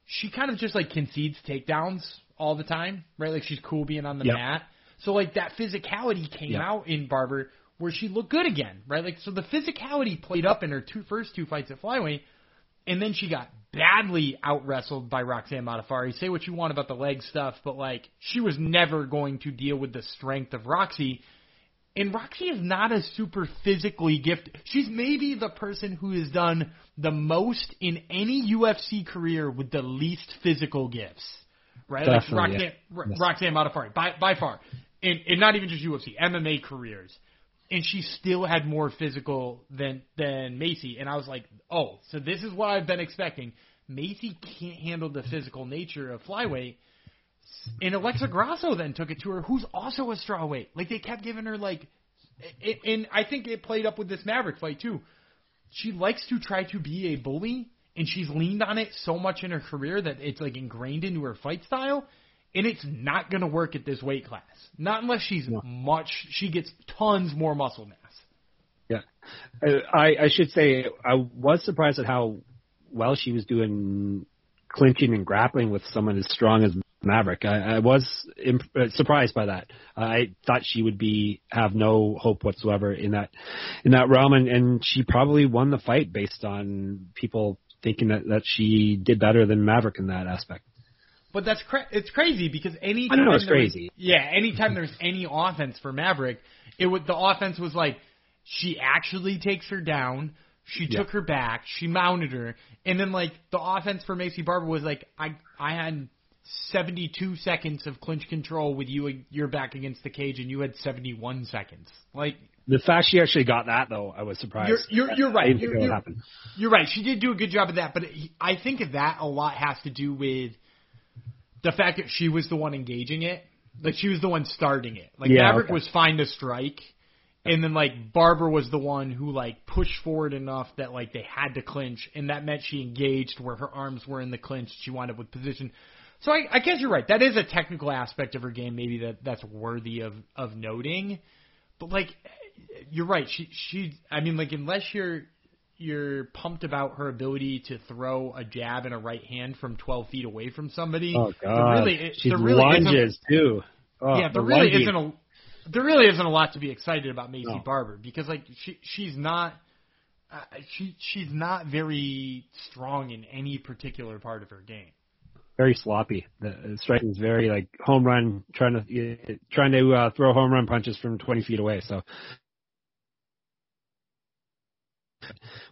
[SPEAKER 1] she kind of just like concedes takedowns all the time, right? Like she's cool being on the
[SPEAKER 2] Yep.
[SPEAKER 1] mat. So like that physicality came
[SPEAKER 2] Yep.
[SPEAKER 1] out in Barber where she looked good again, right? Like so the physicality played up in her two first two fights at flyweight, and then she got badly out wrestled by Roxanne Modafferi. Say what you want about the leg stuff, but like she was never going to deal with the strength of Roxy. And Roxy is not a super physically gifted. She's maybe the person who has done the most in any UFC career with the least physical gifts. Right?
[SPEAKER 2] Definitely,
[SPEAKER 1] like
[SPEAKER 2] yeah.
[SPEAKER 1] Roxanne, Ro-
[SPEAKER 2] Yes.
[SPEAKER 1] Roxanne Modafferi, by, by far. And, and not even just UFC, MMA careers. And she still had more physical than than Maycee. And I was like, oh, so this is what I've been expecting. Maycee can't handle the physical nature of flyweight. And Alexa Grasso then took it to her, who's also a strawweight. Like they kept giving her like, it, and I think it played up with this Maverick fight too. She likes to try to be a bully, and she's leaned on it so much in her career that it's like ingrained into her fight style. And it's not going to work at this weight class, not unless she's
[SPEAKER 2] No.
[SPEAKER 1] much. She gets tons more muscle mass.
[SPEAKER 2] Yeah, Uh, I, I should say I was surprised at how well she was doing clinching and grappling with someone as strong as Maverick. I, I was imp- uh, surprised by that. I thought she would be have no hope whatsoever in that in that realm, and, and she probably won the fight based on people thinking that that she did better than Maverick in that aspect.
[SPEAKER 1] But that's cra- it's crazy because any time
[SPEAKER 2] I know, it's crazy.
[SPEAKER 1] Yeah, anytime there's any offense for Maverick, it would the offense was like she actually takes her down. She
[SPEAKER 2] Yeah.
[SPEAKER 1] took her back. She mounted her, and then like the offense for Maycee Barber was like I I had 72 seconds of clinch control with you your back against the cage, and you had 71 seconds. Like
[SPEAKER 2] The fact she actually got that though, I was surprised.
[SPEAKER 1] You're- you're- you're right. You're- you're-. You're right. She did do a good job of that, but I think that a lot has to do with the fact that she was the one engaging it. Like she was the one starting it. Like
[SPEAKER 2] Yeah,
[SPEAKER 1] Maverick
[SPEAKER 2] okay.
[SPEAKER 1] was fine to strike, and then like Barber was the one who like pushed forward enough that like they had to clinch, and that meant she engaged where her arms were in the clinch. She wound up with position. So I, I guess you're right. That is a technical aspect of her game, maybe that that's worthy of of noting. But like, you're right. She she. I mean, like unless you're you're pumped about her ability to throw a jab and a right hand from 12 feet away from somebody.
[SPEAKER 2] Oh
[SPEAKER 1] there
[SPEAKER 2] god,
[SPEAKER 1] really,
[SPEAKER 2] she
[SPEAKER 1] really
[SPEAKER 2] lunges too. Oh,
[SPEAKER 1] yeah, there
[SPEAKER 2] the
[SPEAKER 1] really
[SPEAKER 2] lunging.
[SPEAKER 1] isn't a there really isn't a lot to be excited about Maycee
[SPEAKER 2] No.
[SPEAKER 1] Barber because like she she's not uh, she she's not very strong in any particular part of her game.
[SPEAKER 2] very sloppy. The the striking is very like home run, trying to uh, trying to uh, throw home run punches from 20 feet away. So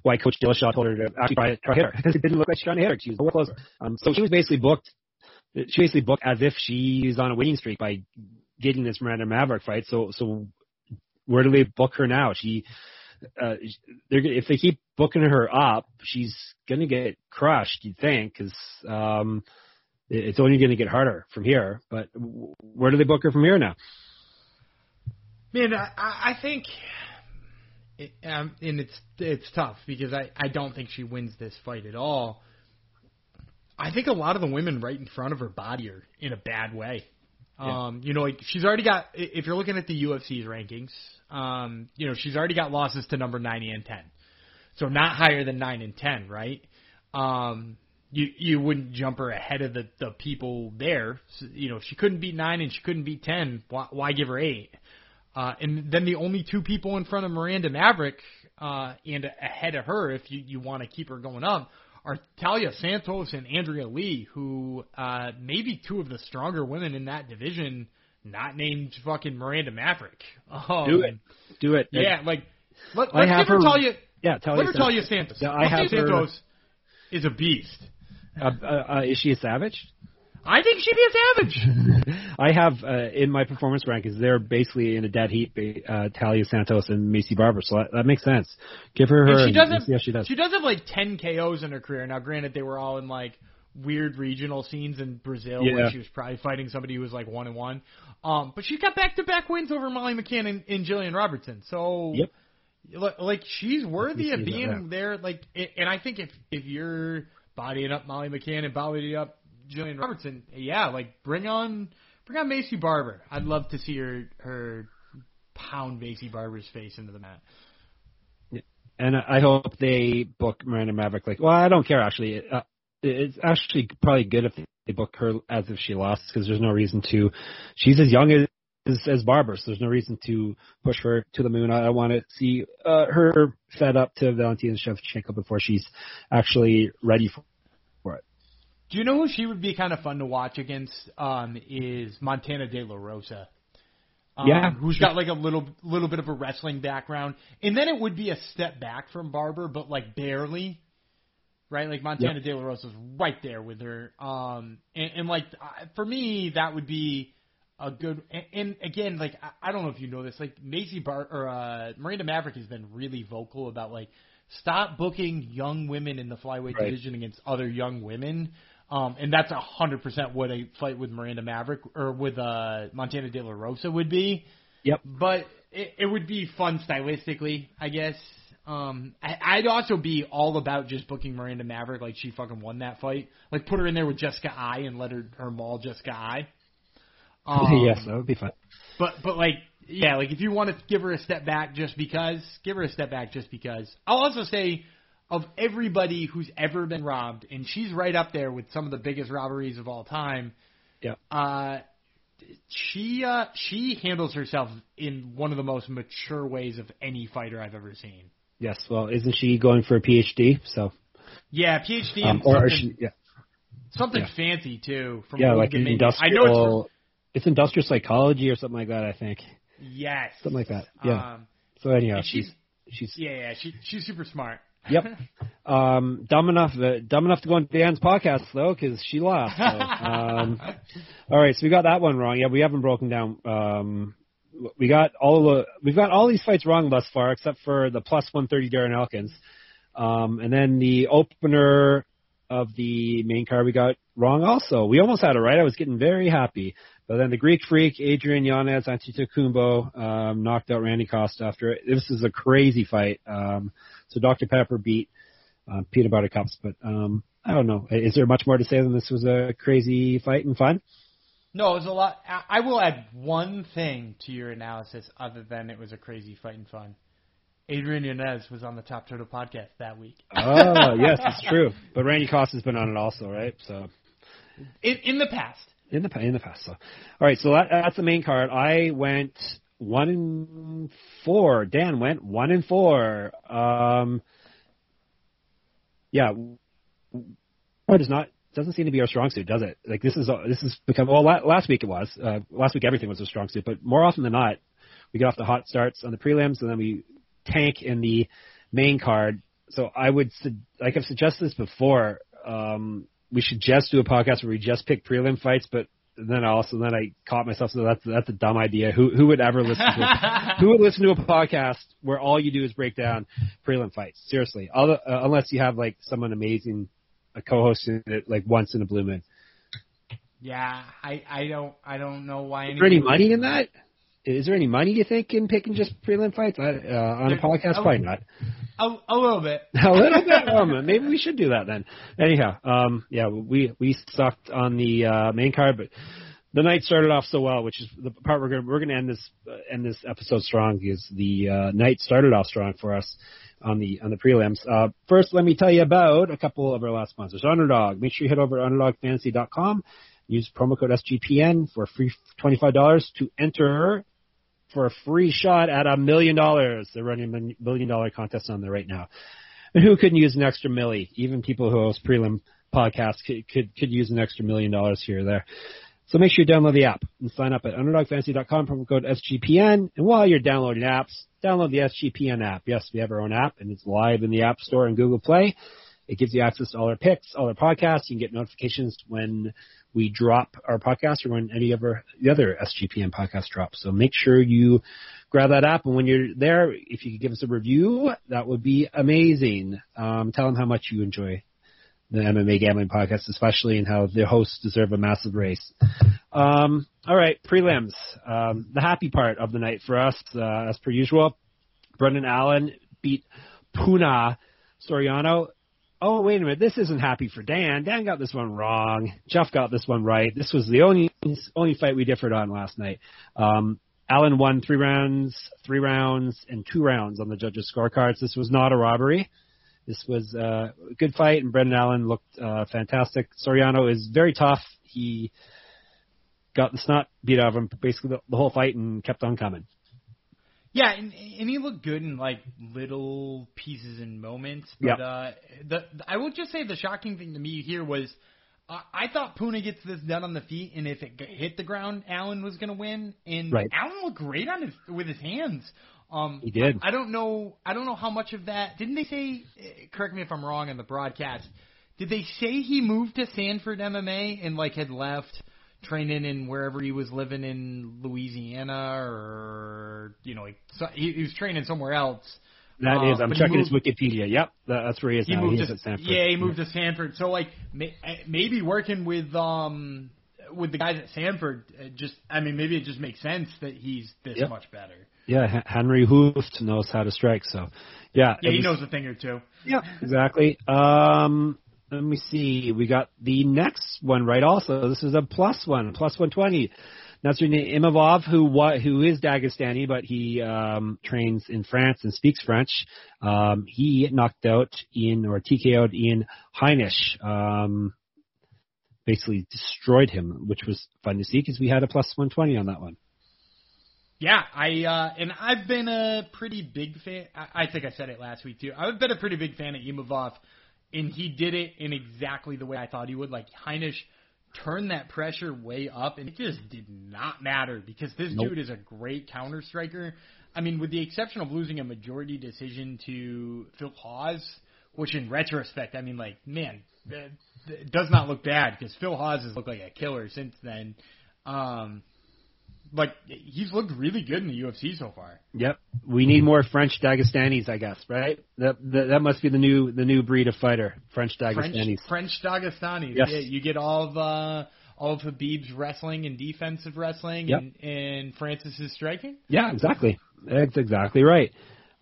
[SPEAKER 2] why Coach Dillashaw told her to actually try, to hit her because it didn't look like she was trying to hit her. She was nowhere close. Um, so she was basically booked. She basically booked as if she's on a winning streak by getting this Miranda Maverick fight. So so where do they book her now? She uh, they're if they keep booking her up, she's gonna get crushed. You'd think because um, it's only gonna get harder from here. But where do they book her from here now?
[SPEAKER 1] Man, I, I think, it, um, and it's it's tough because I I don't think she wins this fight at all. I think a lot of the women right in front of her body are in a bad way. Yeah. Um, you know, like she's already got. If you're looking at the UFC's rankings, um, you know, she's already got losses to number ninety and ten, so not higher than nine and ten, right? Um, you you wouldn't jump her ahead of the the people there. So, you know, if she couldn't beat nine and she couldn't beat ten, why, why give her eight? Uh, and then the only two people in front of Miranda Maverick uh, and ahead of her, if you you want to keep her going up, are Taila Santos and Andrea Lee, who uh, maybe two of the stronger women in that division, not named fucking Miranda Maverick.
[SPEAKER 2] Um, Do it. Do it.
[SPEAKER 1] Yeah, like let, let's give her, her Taila.
[SPEAKER 2] Yeah, Taila.
[SPEAKER 1] Let her Taila Santos.
[SPEAKER 2] Yeah, I have
[SPEAKER 1] Santos
[SPEAKER 2] her,
[SPEAKER 1] is a beast.
[SPEAKER 2] Uh, uh, uh, is she a savage?
[SPEAKER 1] I think she'd be a savage.
[SPEAKER 2] I have uh, in my performance rankings, they're basically in a dead heat, uh, Taila Santos and Maycee Barber, so that, that makes sense. Give her her.
[SPEAKER 1] And she does have,
[SPEAKER 2] yeah, she does.
[SPEAKER 1] She does have like ten KOs in her career. Now, granted, they were all in like weird regional scenes in Brazil
[SPEAKER 2] yeah.
[SPEAKER 1] where she was probably fighting somebody who was like one and one. Um, but she's got back to back wins over Molly McCann and, and Jillian Robertson. So
[SPEAKER 2] yep.
[SPEAKER 1] Like she's worthy of being
[SPEAKER 2] that, yeah.
[SPEAKER 1] there. Like, and I think if if you're bodying up Molly McCann and bodying up Jillian Robertson, yeah, like bring on bring on Maycee Barber. I'd love to see her her pound Maycee Barber's face into the mat.
[SPEAKER 2] And I hope they book Miranda Maverick. Like, well, I don't care actually. Uh, it's actually probably good if they book her as if she lost because there's no reason to. She's as young as as, as Barber, so there's no reason to push her to the moon. I, I want to see uh, her fed up to Valentina Shevchenko before she's actually ready for
[SPEAKER 1] do you know who she would be kind of fun to watch against? Um, is Montana De La Rosa. Um,
[SPEAKER 2] yeah,
[SPEAKER 1] who's got like a little little bit of a wrestling background, and then it would be a step back from Barber, but like barely, right? Like Montana yep. De La Rosa's right there with her, um, and, and like for me that would be a good. And, and again, like I, I don't know if you know this, like Maycee Bar or uh, Miranda Maverick has been really vocal about like stop booking young women in the flyweight
[SPEAKER 2] right.
[SPEAKER 1] division against other young women. Um, and that's a hundred percent what a fight with Miranda Maverick or with uh, Montana De La Rosa would be.
[SPEAKER 2] Yep.
[SPEAKER 1] But it, it would be fun stylistically, I guess. Um, I, I'd also be all about just booking Miranda Maverick like she fucking won that fight. Like put her in there with Jessica Eye and let her her maul Jessica Eye.
[SPEAKER 2] Um, yes, that would be fun.
[SPEAKER 1] But but like yeah, like if you want to give her a step back just because, give her a step back just because. I'll also say of everybody who's ever been robbed, and she's right up there with some of the biggest robberies of all time.
[SPEAKER 2] Yeah.
[SPEAKER 1] Uh, she uh, she handles herself in one of the most mature ways of any fighter I've ever seen.
[SPEAKER 2] Yes. Well, isn't she going for a PhD? So.
[SPEAKER 1] Yeah, PhD
[SPEAKER 2] um, or she, yeah.
[SPEAKER 1] Something
[SPEAKER 2] yeah.
[SPEAKER 1] fancy too. From
[SPEAKER 2] yeah, like industrial.
[SPEAKER 1] I know it's,
[SPEAKER 2] it's industrial psychology or something like that. I think.
[SPEAKER 1] Yes.
[SPEAKER 2] Something like that. Yeah.
[SPEAKER 1] Um,
[SPEAKER 2] so anyhow,
[SPEAKER 1] she's,
[SPEAKER 2] she's
[SPEAKER 1] yeah yeah she she's super smart.
[SPEAKER 2] Yep. Um, dumb enough, uh, dumb enough to go on Dan's podcast though, because she lost. So, um, all right, so we got that one wrong. Yeah, we haven't broken down. Um, we got all the we've got all these fights wrong thus far, except for the plus one thirty Darren Elkins, um, and then the opener of the main card we got wrong also. We almost had it right. I was getting very happy. But then the Greek Freak, Adrian Yanez, Antetokounmpo, um, knocked out Randy Costa after it. This is a crazy fight. Um, so Dr. Pepper beat uh, Peanut Butter Cups, but um, I don't know. Is there much more to say than this was a crazy fight and fun?
[SPEAKER 1] No, it was a lot. I will add one thing to your analysis, other than it was a crazy fight and fun. Adrian Yanez was on the Top Turtle podcast that week.
[SPEAKER 2] oh, yes, it's true. But Randy Costa's been on it also, right? So,
[SPEAKER 1] in in the past,
[SPEAKER 2] in the in the past. So, all right. So that, that's the main card. I went one in four. Dan went one in four. Um, yeah, what is not doesn't seem to be our strong suit, does it? Like this is this has become well. Last week it was. Uh, last week everything was a strong suit, but more often than not, we get off the hot starts on the prelims, and then we tank in the main card. So I would, like I've suggested this before, um, we should just do a podcast where we just pick prelim fights, but then also then I caught myself so that's that's a dumb idea. Who who would ever listen to who would listen to a podcast where all you do is break down prelim fights? Seriously, Other, uh, unless you have like someone amazing, a co-host in it like once in a blue moon.
[SPEAKER 1] Yeah, I I don't I don't know why.
[SPEAKER 2] Is there any money in that? Is there any money you think in picking just prelim fights uh, on a podcast? Probably not.
[SPEAKER 1] A, a little bit.
[SPEAKER 2] a little bit. Um, maybe we should do that then. Anyhow, um, yeah, we we sucked on the uh, main card, but the night started off so well, which is the part we're gonna we're gonna end this uh, end this episode strong because the uh, night started off strong for us on the on the prelims. Uh, first, let me tell you about a couple of our last sponsors. Underdog. Make sure you head over to underdogfantasy.com. Use promo code SGPN for free $25 to enter for a free shot at a million dollars. They're running a million dollar contest on there right now. And who couldn't use an extra milli? Even people who host prelim podcasts could, could, could use an extra million dollars here or there. So make sure you download the app and sign up at underdogfantasy.com, promo code SGPN. And while you're downloading apps, download the SGPN app. Yes, we have our own app and it's live in the App Store and Google Play. It gives you access to all our picks, all our podcasts. You can get notifications when we drop our podcast or when any of our, the other SGPN podcast drops. So make sure you grab that app. And when you're there, if you could give us a review, that would be amazing. Um, tell them how much you enjoy the MMA gambling podcast, especially and how the hosts deserve a massive race. Um, all right, prelims. Um, the happy part of the night for us, uh, as per usual, Brendan Allen beat Puna Soriano oh wait a minute, this isn't happy for Dan. Dan got this one wrong. Jeff got this one right. This was the only only fight we differed on last night. Um, Allen won three rounds, three rounds, and two rounds on the judges' scorecards. This was not a robbery. This was uh, a good fight, and Brendan Allen looked uh, fantastic. Soriano is very tough. He got the snot beat out of him basically the, the whole fight and kept on coming.
[SPEAKER 1] Yeah, and, and he looked good in like little pieces and moments. But yep. uh, the I will just say the shocking thing to me here was uh, I thought Puna gets this done on the feet, and if it hit the ground, Allen was going to win. And
[SPEAKER 2] right.
[SPEAKER 1] Allen looked great on his with his hands. Um,
[SPEAKER 2] he did.
[SPEAKER 1] I, I don't know. I don't know how much of that. Didn't they say? Eh, correct me if I'm wrong on the broadcast. Did they say he moved to Sanford MMA and like had left? Training in wherever he was living in Louisiana or you know like so he, he was training somewhere else.
[SPEAKER 2] That um, is, I'm checking moved, his Wikipedia. Yep, that's where he is
[SPEAKER 1] he
[SPEAKER 2] now.
[SPEAKER 1] Moved
[SPEAKER 2] he
[SPEAKER 1] to,
[SPEAKER 2] at Sanford.
[SPEAKER 1] Yeah, he moved yeah. to Sanford. So like may, maybe working with um with the guys at Sanford, just I mean maybe it just makes sense that he's this yep. much better.
[SPEAKER 2] Yeah, Henry Hooft knows how to strike. So, yeah,
[SPEAKER 1] yeah, he was, knows a thing or two.
[SPEAKER 2] Yeah, exactly. Um, let me see. We got the next one right. Also, this is a plus one, plus one twenty. Nassourdine Imavov, who who is Dagestani, but he um, trains in France and speaks French. Um, he knocked out Ian or TKO'd Ian Heinisch. Um, basically destroyed him, which was fun to see because we had a plus 120 on that one.
[SPEAKER 1] Yeah, I uh, and I've been a pretty big fan. I, I think I said it last week too. I've been a pretty big fan of Imavov and he did it in exactly the way I thought he would. Like Heinisch turned that pressure way up, and it just did not matter because this nope. dude is a great counter striker. I mean, with the exception of losing a majority decision to Phil Hawes, which in retrospect, I mean, like, man, it does not look bad because Phil Hawes has looked like a killer since then. Um, like he's looked really good in the UFC so far.
[SPEAKER 2] Yep, we need more French Dagestanis, I guess, right? That that, that must be the new the new breed of fighter, French Dagestanis.
[SPEAKER 1] French, French Dagestanis.
[SPEAKER 2] Yes.
[SPEAKER 1] Yeah, you get all of uh, all of Khabib's wrestling and defensive wrestling,
[SPEAKER 2] yep.
[SPEAKER 1] and, and Francis's striking.
[SPEAKER 2] Yeah, exactly. That's exactly right.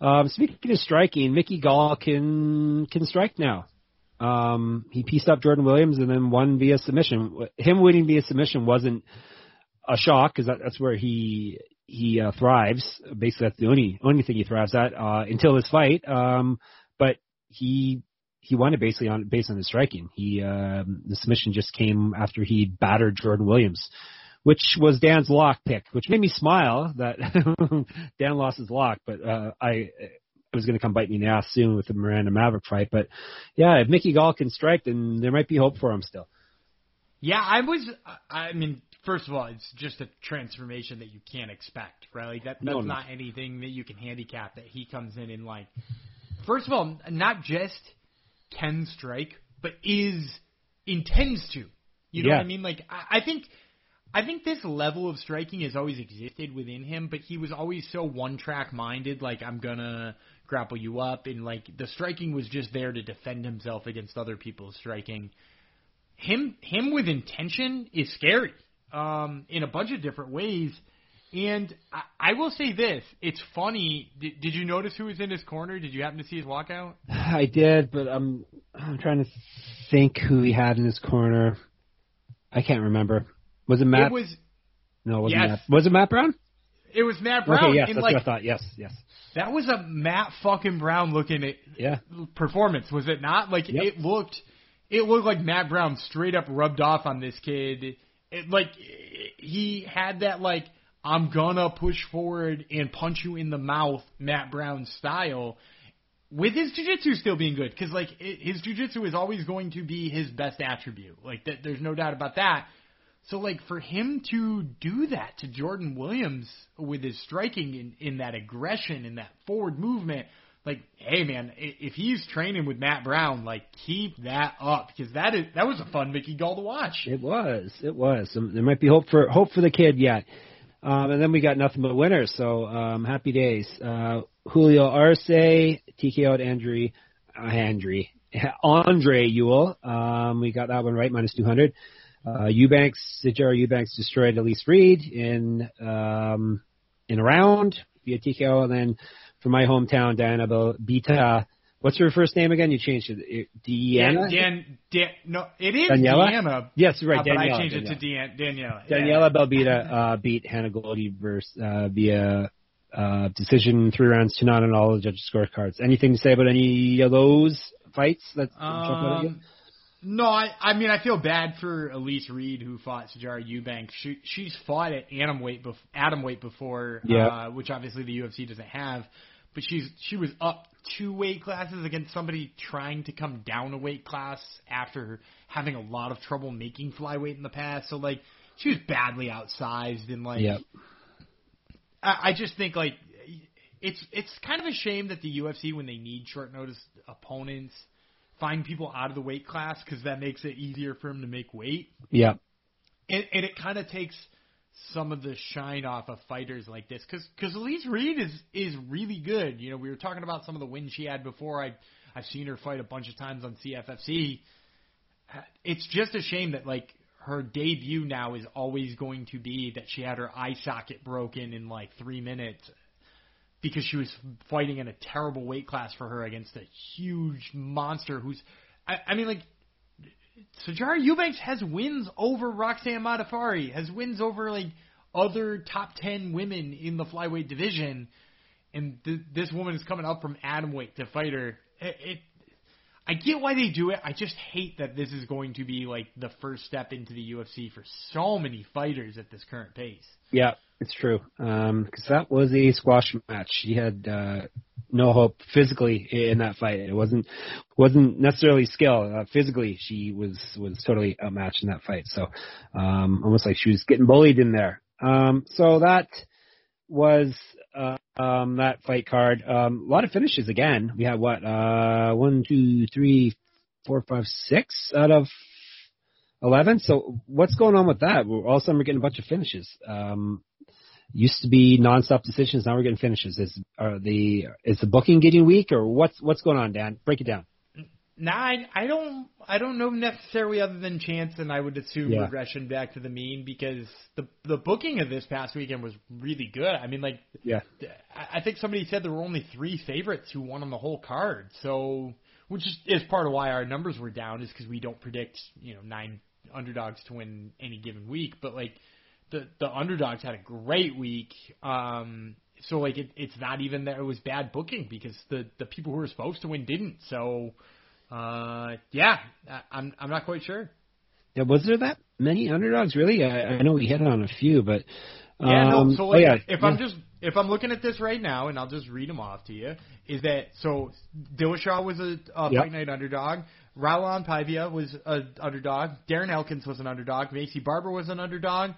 [SPEAKER 2] Um, speaking of striking, Mickey Gall can can strike now. Um, he pieced up Jordan Williams and then won via submission. Him winning via submission wasn't a shock because that, that's where he he uh, thrives. Basically, that's the only only thing he thrives at uh, until this fight. Um, but he he won it basically on based on his striking. He um, the submission just came after he battered Jordan Williams, which was Dan's lock pick, which made me smile that Dan lost his lock. But uh, I it was going to come bite me in the ass soon with the Miranda Maverick fight. But yeah, if Mickey Gall can strike, then there might be hope for him still.
[SPEAKER 1] Yeah, I was. I mean, first of all, it's just a transformation that you can't expect, right? Like that, that's no, not anything that you can handicap. That he comes in and like, first of all, not just can strike, but is intends to. You know
[SPEAKER 2] yeah.
[SPEAKER 1] what I mean? Like, I, I think I think this level of striking has always existed within him, but he was always so one track minded, like I'm gonna grapple you up, and like the striking was just there to defend himself against other people's striking. Him him with intention is scary, um, in a bunch of different ways. And I, I will say this: it's funny. Did, did you notice who was in his corner? Did you happen to see his walkout?
[SPEAKER 2] I did, but I'm I'm trying to think who he had in his corner. I can't remember. Was it Matt?
[SPEAKER 1] It was
[SPEAKER 2] no, it wasn't
[SPEAKER 1] yes.
[SPEAKER 2] Matt. Was it Matt Brown?
[SPEAKER 1] it was Matt Brown.
[SPEAKER 2] Okay, yes,
[SPEAKER 1] and
[SPEAKER 2] that's
[SPEAKER 1] like
[SPEAKER 2] what I thought. Yes, yes.
[SPEAKER 1] that was a Matt fucking Brown looking at
[SPEAKER 2] Yeah.
[SPEAKER 1] performance, was it not? Like
[SPEAKER 2] Yep.
[SPEAKER 1] it looked, it looked like Matt Brown straight up rubbed off on this kid. Like he had that like I'm gonna push forward and punch you in the mouth, Matt Brown style. With his jiu-jitsu still being good, because like it, his jiu-jitsu is always going to be his best attribute. Like that, there's no doubt about that. So like for him to do that to Jordan Williams with his striking in, in that aggression and that forward movement, like hey man, if he's training with Matt Brown, like keep that up because that is that was a fun Mickey Gall to watch.
[SPEAKER 2] It was. It was. There might be hope for hope for the kid yet. Um, and then we got nothing but winners. So um, happy days. Uh, Julio Arce, TKO at Andre, uh, Andre, Andre Ewell. Um, we got that one right, minus 200. Uh, Eubanks, Sijara Eubanks destroyed Elise Reed in um, in a round via TKO. And then from my hometown, Diana Beta. What's her first name again? You changed it. Deanna?
[SPEAKER 1] Dan, Dan, no, it is
[SPEAKER 2] Daniela?
[SPEAKER 1] Deanna.
[SPEAKER 2] Yes, right.
[SPEAKER 1] uh, but I changed
[SPEAKER 2] Daniela.
[SPEAKER 1] it to Dan, Daniela.
[SPEAKER 2] Daniela Belbita uh, beat Hannah Goldy versus, uh, via uh, decision, three rounds to none on all the judges' scorecards. Anything to say about any of those fights that jump out at you?
[SPEAKER 1] Um, no, I, I mean I feel bad for Elise Reed who fought Sijara Eubanks. She she's fought at atom weight bef- atom weight before,
[SPEAKER 2] Yeah.
[SPEAKER 1] uh, which obviously the UFC doesn't have. But she's she was up two weight classes against somebody trying to come down a weight class after having a lot of trouble making flyweight in the past. So like she was badly outsized and like
[SPEAKER 2] Yep.
[SPEAKER 1] I, I just think like it's it's kind of a shame that the UFC when they need short notice opponents find people out of the weight class because that makes it easier for them to make weight,
[SPEAKER 2] Yeah,
[SPEAKER 1] and, and it kind of takes some of the shine off of fighters like this because because Elise Reed is is really good. You know, we were talking about some of the wins she had before. I I've seen her fight a bunch of times on CFFC. It's just a shame that like her debut now is always going to be that she had her eye socket broken in like three minutes because she was fighting in a terrible weight class for her against a huge monster who's I, I mean like Sijara Eubanks has wins over Roxanne Modafferi, has wins over like other top ten women in the flyweight division, and th- this woman is coming up from atomweight to fight her. It, it, I get why they do it. I just hate that this is going to be like the first step into the UFC for so many fighters at this current pace.
[SPEAKER 2] Yeah, it's true. Um 'cause that was a squash match. She had uh, no hope physically in that fight. It wasn't wasn't necessarily skill. Uh, physically, she was was totally outmatched in that fight. So um, almost like she was getting bullied in there. Um, so that was uh, um, that fight card. Um, a lot of finishes again. We had what uh, one, two, three, four, five, six out of 11. So what's going on with that? All of a sudden we're getting a bunch of finishes. Um, used to be nonstop decisions. Now we're getting finishes. Is are the is the booking getting weak or what's what's going on, Dan? Break it down.
[SPEAKER 1] Nah, I, I don't I don't know necessarily other than chance, and I would assume
[SPEAKER 2] Yeah.
[SPEAKER 1] regression back to the mean because the the booking of this past weekend was really good. I mean, like
[SPEAKER 2] Yeah.
[SPEAKER 1] I I think somebody said there were only three favorites who won on the whole card. So, which is, is part of why our numbers were down, is because we don't predict you know nine underdogs to win any given week. But like the the underdogs had a great week. Um, so like it, it's not even that it was bad booking because the the people who were supposed to win didn't. So, uh, yeah, I, I'm I'm not quite sure.
[SPEAKER 2] Yeah, was there that many underdogs? Really? I, I know we hit on a few, but
[SPEAKER 1] Yeah,
[SPEAKER 2] um,
[SPEAKER 1] no. So
[SPEAKER 2] oh, yeah,
[SPEAKER 1] if
[SPEAKER 2] yeah.
[SPEAKER 1] I'm just if I'm looking at this right now, and I'll just read them off to you, is that so? Dillashaw was a, a
[SPEAKER 2] Yep.
[SPEAKER 1] fight night underdog. Raulian Paiva was an underdog. Darren Elkins was an underdog. Maycee Barber was an underdog.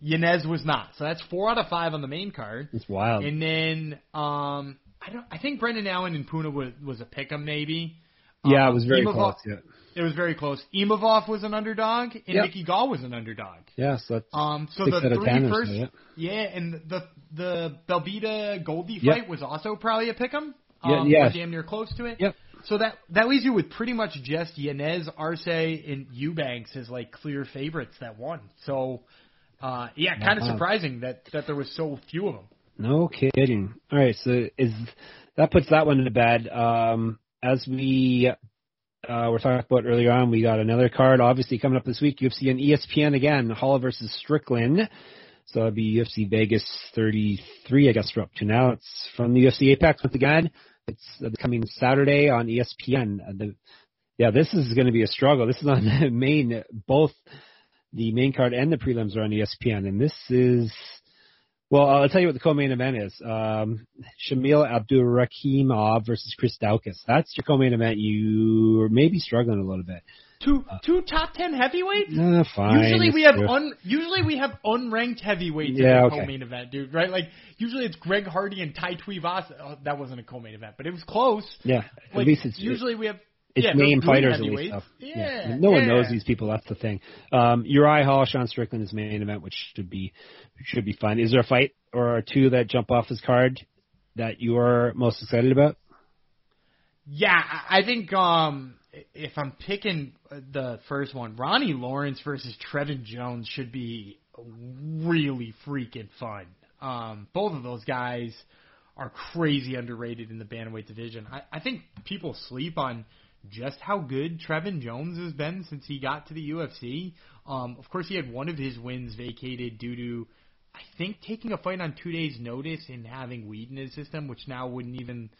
[SPEAKER 1] Yanez was not. So that's four out of five on the main card.
[SPEAKER 2] it's wild.
[SPEAKER 1] And then um, I don't. I think Brendan Allen and Puna was was a pick'em maybe.
[SPEAKER 2] yeah,
[SPEAKER 1] Um,
[SPEAKER 2] it was very
[SPEAKER 1] Imavov-
[SPEAKER 2] close. Yeah.
[SPEAKER 1] It was very close. Imavov was an underdog, and
[SPEAKER 2] Yep.
[SPEAKER 1] Mickey Gall was an underdog.
[SPEAKER 2] Yeah, so that's
[SPEAKER 1] Um, so the three
[SPEAKER 2] 10
[SPEAKER 1] first,
[SPEAKER 2] so, yeah.
[SPEAKER 1] yeah, and the the Belbita Goldy
[SPEAKER 2] Yep.
[SPEAKER 1] fight was also probably a pick'em.
[SPEAKER 2] Yeah,
[SPEAKER 1] Um,
[SPEAKER 2] yeah.
[SPEAKER 1] or damn near close to it.
[SPEAKER 2] Yep.
[SPEAKER 1] So that that leaves you with pretty much just Yanez, Arce, and Eubanks as like clear favorites that won. So, uh, yeah, kind of
[SPEAKER 2] Wow.
[SPEAKER 1] surprising that that there was so few of them.
[SPEAKER 2] No kidding. All right, so is that puts that one to bed. Um, as we uh, were talking about earlier on, we got another card obviously coming up this week. UFC and ESPN again. Hall versus Strickland. So it'll be UFC Vegas 33, I guess we're up to now. It's from the UFC Apex once again. It's uh, coming Saturday on ESPN. Uh, the, yeah, this is going to be a struggle. This is on the main, both the main card and the prelims are on ESPN, and this is well, I'll tell you what the co-main event is. Um, Shamil Abdurakhimov versus Chris Daukaus. That's your co-main event. You may be struggling a little bit.
[SPEAKER 1] Two two top ten heavyweights.
[SPEAKER 2] Uh, fine.
[SPEAKER 1] Usually we have
[SPEAKER 2] true.
[SPEAKER 1] un, usually we have unranked heavyweights
[SPEAKER 2] Yeah,
[SPEAKER 1] in the
[SPEAKER 2] okay.
[SPEAKER 1] co-main event, dude. Right? Like usually it's Greg Hardy and Tai Tuivasa. Oh, that wasn't a co-main event, but it was close.
[SPEAKER 2] yeah.
[SPEAKER 1] Like,
[SPEAKER 2] at least it's
[SPEAKER 1] usually we have
[SPEAKER 2] it's
[SPEAKER 1] yeah,
[SPEAKER 2] main fighters at least.
[SPEAKER 1] heavyweights.
[SPEAKER 2] Though.
[SPEAKER 1] Yeah,
[SPEAKER 2] No one
[SPEAKER 1] yeah.
[SPEAKER 2] knows these people. That's the thing. Um, Uriah Hall, Sean Strickland is main event, which should be should be fun. Is there a fight or two that jump off his card that you are most excited about?
[SPEAKER 1] Yeah, I I think um if I'm picking the first one, Ronnie Lawrence versus Trevin Jones should be really freaking fun. Um, both of those guys are crazy underrated in the bantamweight division. I, I think people sleep on just how good Trevin Jones has been since he got to the UFC. Um, of course, he had one of his wins vacated due to, I think, taking a fight on two days' notice and having weed in his system, which now wouldn't even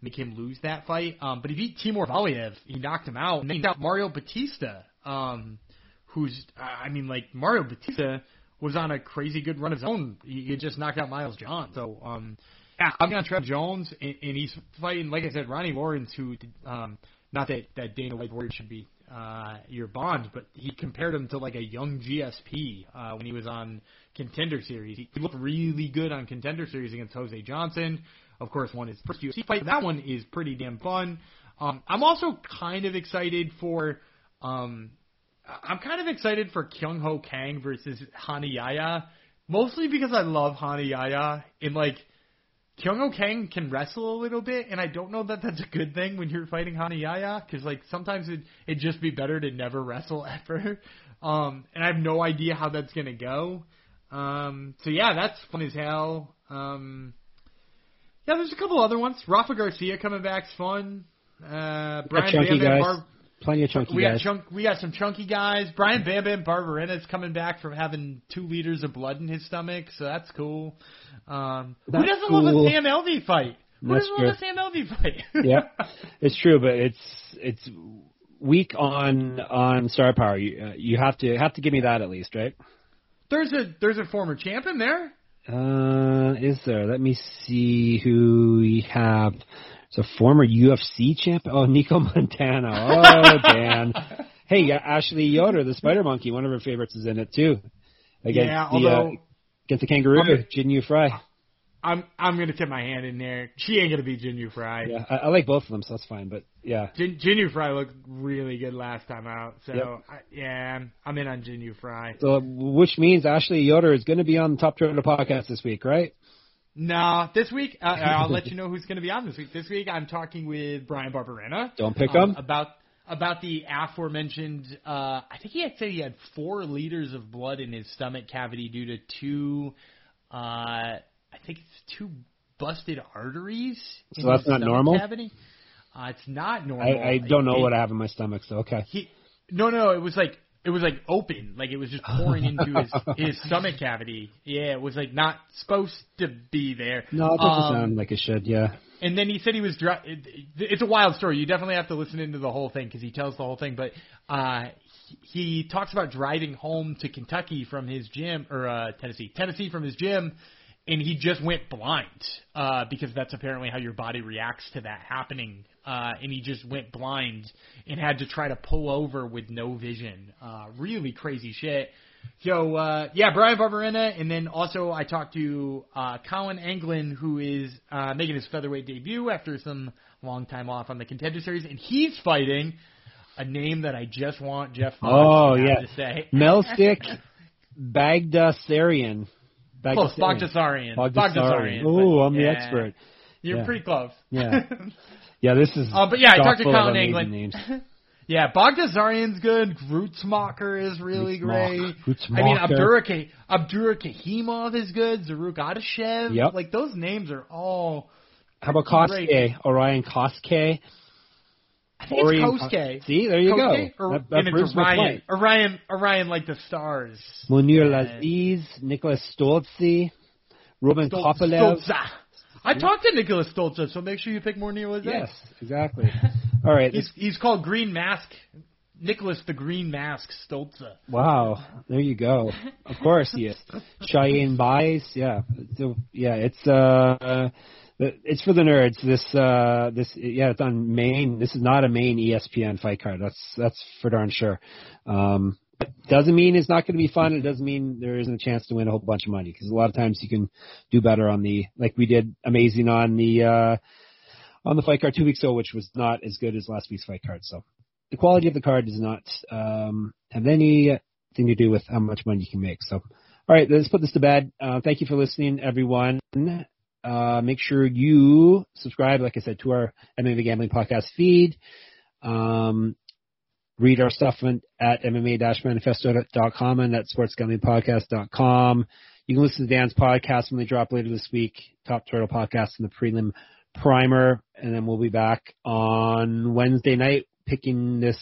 [SPEAKER 1] make him lose that fight. Um, but he beat Timur Valiev. He knocked him out. And then he Mario Bautista, um, who's, I mean, like, Mario Bautista was on a crazy good run of his own. He he just knocked out Miles John. So, um, yeah, I'm on Trev Jones, and, and he's fighting, like I said, Ronnie Lawrence, who, um, not that, that Dana White word should be uh, your bond, but he compared him to like a young GSP uh, when he was on Contender Series. He looked really good on Contender Series against Jose Johnson. Of course, won his first UFC fight. That one is pretty damn fun. Um, I'm also kind of excited for. Um, I'm kind of excited for Kyung Ho Kang versus Rani Yahya, mostly because I love Rani Yahya and like Kyung Kang can wrestle a little bit, and I don't know that that's a good thing when you're fighting Rani Yahya, because like sometimes it it'd just be better to never wrestle ever. Um, and I have no idea how that's gonna go. Um, so yeah, that's fun as hell. Um, yeah, there's a couple other ones. Rafa Garcia coming back's fun. Uh, Brian
[SPEAKER 2] chunky
[SPEAKER 1] Bam Bam
[SPEAKER 2] guys.
[SPEAKER 1] Bar-
[SPEAKER 2] Plenty of chunky
[SPEAKER 1] we got
[SPEAKER 2] guys.
[SPEAKER 1] chunk. We got some chunky guys. Brian Bam Bam Barberena's coming back from having two liters of blood in his stomach, so that's cool. Um, who doesn't love a Sam Alvey fight? Who
[SPEAKER 2] That's
[SPEAKER 1] doesn't love a Sam Alvey fight?
[SPEAKER 2] yeah, it's true, but it's it's weak on on star power. You uh, you have to have to give me that at least, right?
[SPEAKER 1] there's a there's a former champ in there.
[SPEAKER 2] Uh, is there? Let me see who we have. It's a former UFC champ. Oh, Nico Montana. Oh, Dan. Hey, yeah, Ashley Yoder, the Spider Monkey, one of her favorites, is in it too. Against
[SPEAKER 1] Yeah,
[SPEAKER 2] the,
[SPEAKER 1] although-
[SPEAKER 2] uh, against the kangaroo,
[SPEAKER 1] Okay.
[SPEAKER 2] Jinh Yu Frey.
[SPEAKER 1] I'm I'm gonna tip my hand in there. She ain't gonna beat Jinh Yu Frey.
[SPEAKER 2] Yeah, I, I like both of them, so that's fine. But yeah,
[SPEAKER 1] Jin, Jinh Yu Frey looked really good last time out, so
[SPEAKER 2] Yep.
[SPEAKER 1] I, yeah, I'm- in on Jinh Yu Frey.
[SPEAKER 2] so which means Ashley Yoder is going to be on the Top Turtle podcast this week, right?
[SPEAKER 1] No, this week uh, I'll let you know who's going to be on this week. This week I'm talking with Brian Barberena.
[SPEAKER 2] Don't pick
[SPEAKER 1] um,
[SPEAKER 2] him.
[SPEAKER 1] about about the aforementioned. Uh, I think he had said he had four liters of blood in his stomach cavity due to two. Uh, I think it's two busted arteries. in
[SPEAKER 2] So that's
[SPEAKER 1] his
[SPEAKER 2] not normal?
[SPEAKER 1] Cavity. Uh, it's not normal.
[SPEAKER 2] I, I don't know
[SPEAKER 1] It-
[SPEAKER 2] what I have in my stomach, so okay.
[SPEAKER 1] he no no it was like it was like open like it was just pouring into his his stomach cavity yeah it was like not supposed to be there
[SPEAKER 2] No, it doesn't
[SPEAKER 1] Um,
[SPEAKER 2] sound like it should. Yeah.
[SPEAKER 1] and then he said he was dri- it, it- it's a wild story you definitely have to listen into the whole thing because he tells the whole thing but uh he, he talks about driving home to Kentucky from his gym or uh Tennessee Tennessee from his gym and he just went blind uh, because that's apparently how your body reacts to that happening. Uh, and he just went blind and had to try to pull over with no vision. Uh, really crazy shit. So uh, yeah, Brian Barberena, and then also I talked to uh, Colin Anglin, who is uh, making his featherweight debut after some long time off on the contender series, and he's fighting a name that I just want Jeff Fox
[SPEAKER 2] Oh, yeah.
[SPEAKER 1] to say.
[SPEAKER 2] Melsik Baghdasaryan.
[SPEAKER 1] Close, Bogdasarian. Bogdasarian.
[SPEAKER 2] Oh,
[SPEAKER 1] but
[SPEAKER 2] I'm the expert.
[SPEAKER 1] You're
[SPEAKER 2] Yeah.
[SPEAKER 1] pretty close.
[SPEAKER 2] Yeah. Yeah, this is.
[SPEAKER 1] Uh, but yeah, I talked to Colin England. Yeah, Bogdasarian's good. Grutzmacher is really great. I mean,
[SPEAKER 2] Grutzmacher.
[SPEAKER 1] Abdura, Abdura Kahimov is good. Zarrukh Adashev.
[SPEAKER 2] Yep.
[SPEAKER 1] Like, those names are all...
[SPEAKER 2] How about. Koske? Orion Koske?
[SPEAKER 1] I think
[SPEAKER 2] Orion
[SPEAKER 1] it's Kosuke.
[SPEAKER 2] See, there you
[SPEAKER 1] Kosuke?
[SPEAKER 2] go.
[SPEAKER 1] Or,
[SPEAKER 2] That- that
[SPEAKER 1] and it's Orion. Orion, Orion like the stars.
[SPEAKER 2] Munir. Laziz, Nicholas Stoltzy, Ruben
[SPEAKER 1] Stol-
[SPEAKER 2] Kopelev.
[SPEAKER 1] Stolza. I talked to Nicholas Stolza, so make sure you pick more Nicholas.
[SPEAKER 2] Yes, exactly. All right.
[SPEAKER 1] He's, he's called Green Mask. Nicholas the Green Mask Stolza.
[SPEAKER 2] Wow, there you go. Of course he is. Cheyenne Bies, yeah. So yeah, it's uh it's for the nerds. This uh this yeah, it's on main this is not a main ESPN fight card. That's that's for darn sure. Um but doesn't mean it's not going to be fun. It doesn't mean there isn't a chance to win a whole bunch of money because a lot of times you can do better on the like we did amazing on the uh on the fight card two weeks ago, which was not as good as last week's fight card. So the quality of the card does not um, have anything to do with how much money you can make. So, all right, let's put this to bed. Uh, thank you for listening, everyone. Uh, make sure you subscribe, like I said, to our MMA Gambling Podcast feed. Um, read our stuff at MMA-manifesto.com and at sportsgamblingpodcast.com. You can listen to Dan's podcast when they drop later this week, Top Turtle Podcast and the prelim primer, and then we'll be back on Wednesday night picking this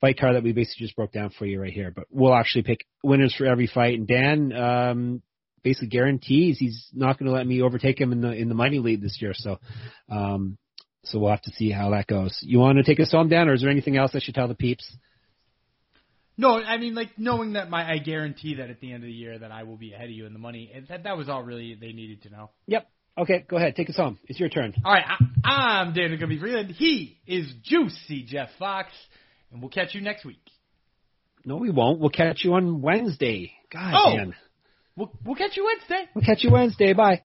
[SPEAKER 2] fight card that we basically just broke down for you right here. But we'll actually pick winners for every fight. And Dan um, basically guarantees he's not going to let me overtake him in the in the money lead this year. So, um, so we'll have to see how that goes. You want to take us home, Dan, or is there anything else I should tell the peeps?
[SPEAKER 1] No, I mean like knowing that my I guarantee that at the end of the year that I will be ahead of you in the money. and That that was all really they needed to know.
[SPEAKER 2] Yep. Okay, go ahead. Take us home. It's your turn.
[SPEAKER 1] All right, I, I'm David Gumby Freeland. He is Juicy Jeff Fox, and we'll catch you next week.
[SPEAKER 2] No, we won't. We'll catch you on Wednesday. God,
[SPEAKER 1] Oh.
[SPEAKER 2] Dan.
[SPEAKER 1] We'll we'll catch you Wednesday.
[SPEAKER 2] We'll catch you Wednesday. Bye.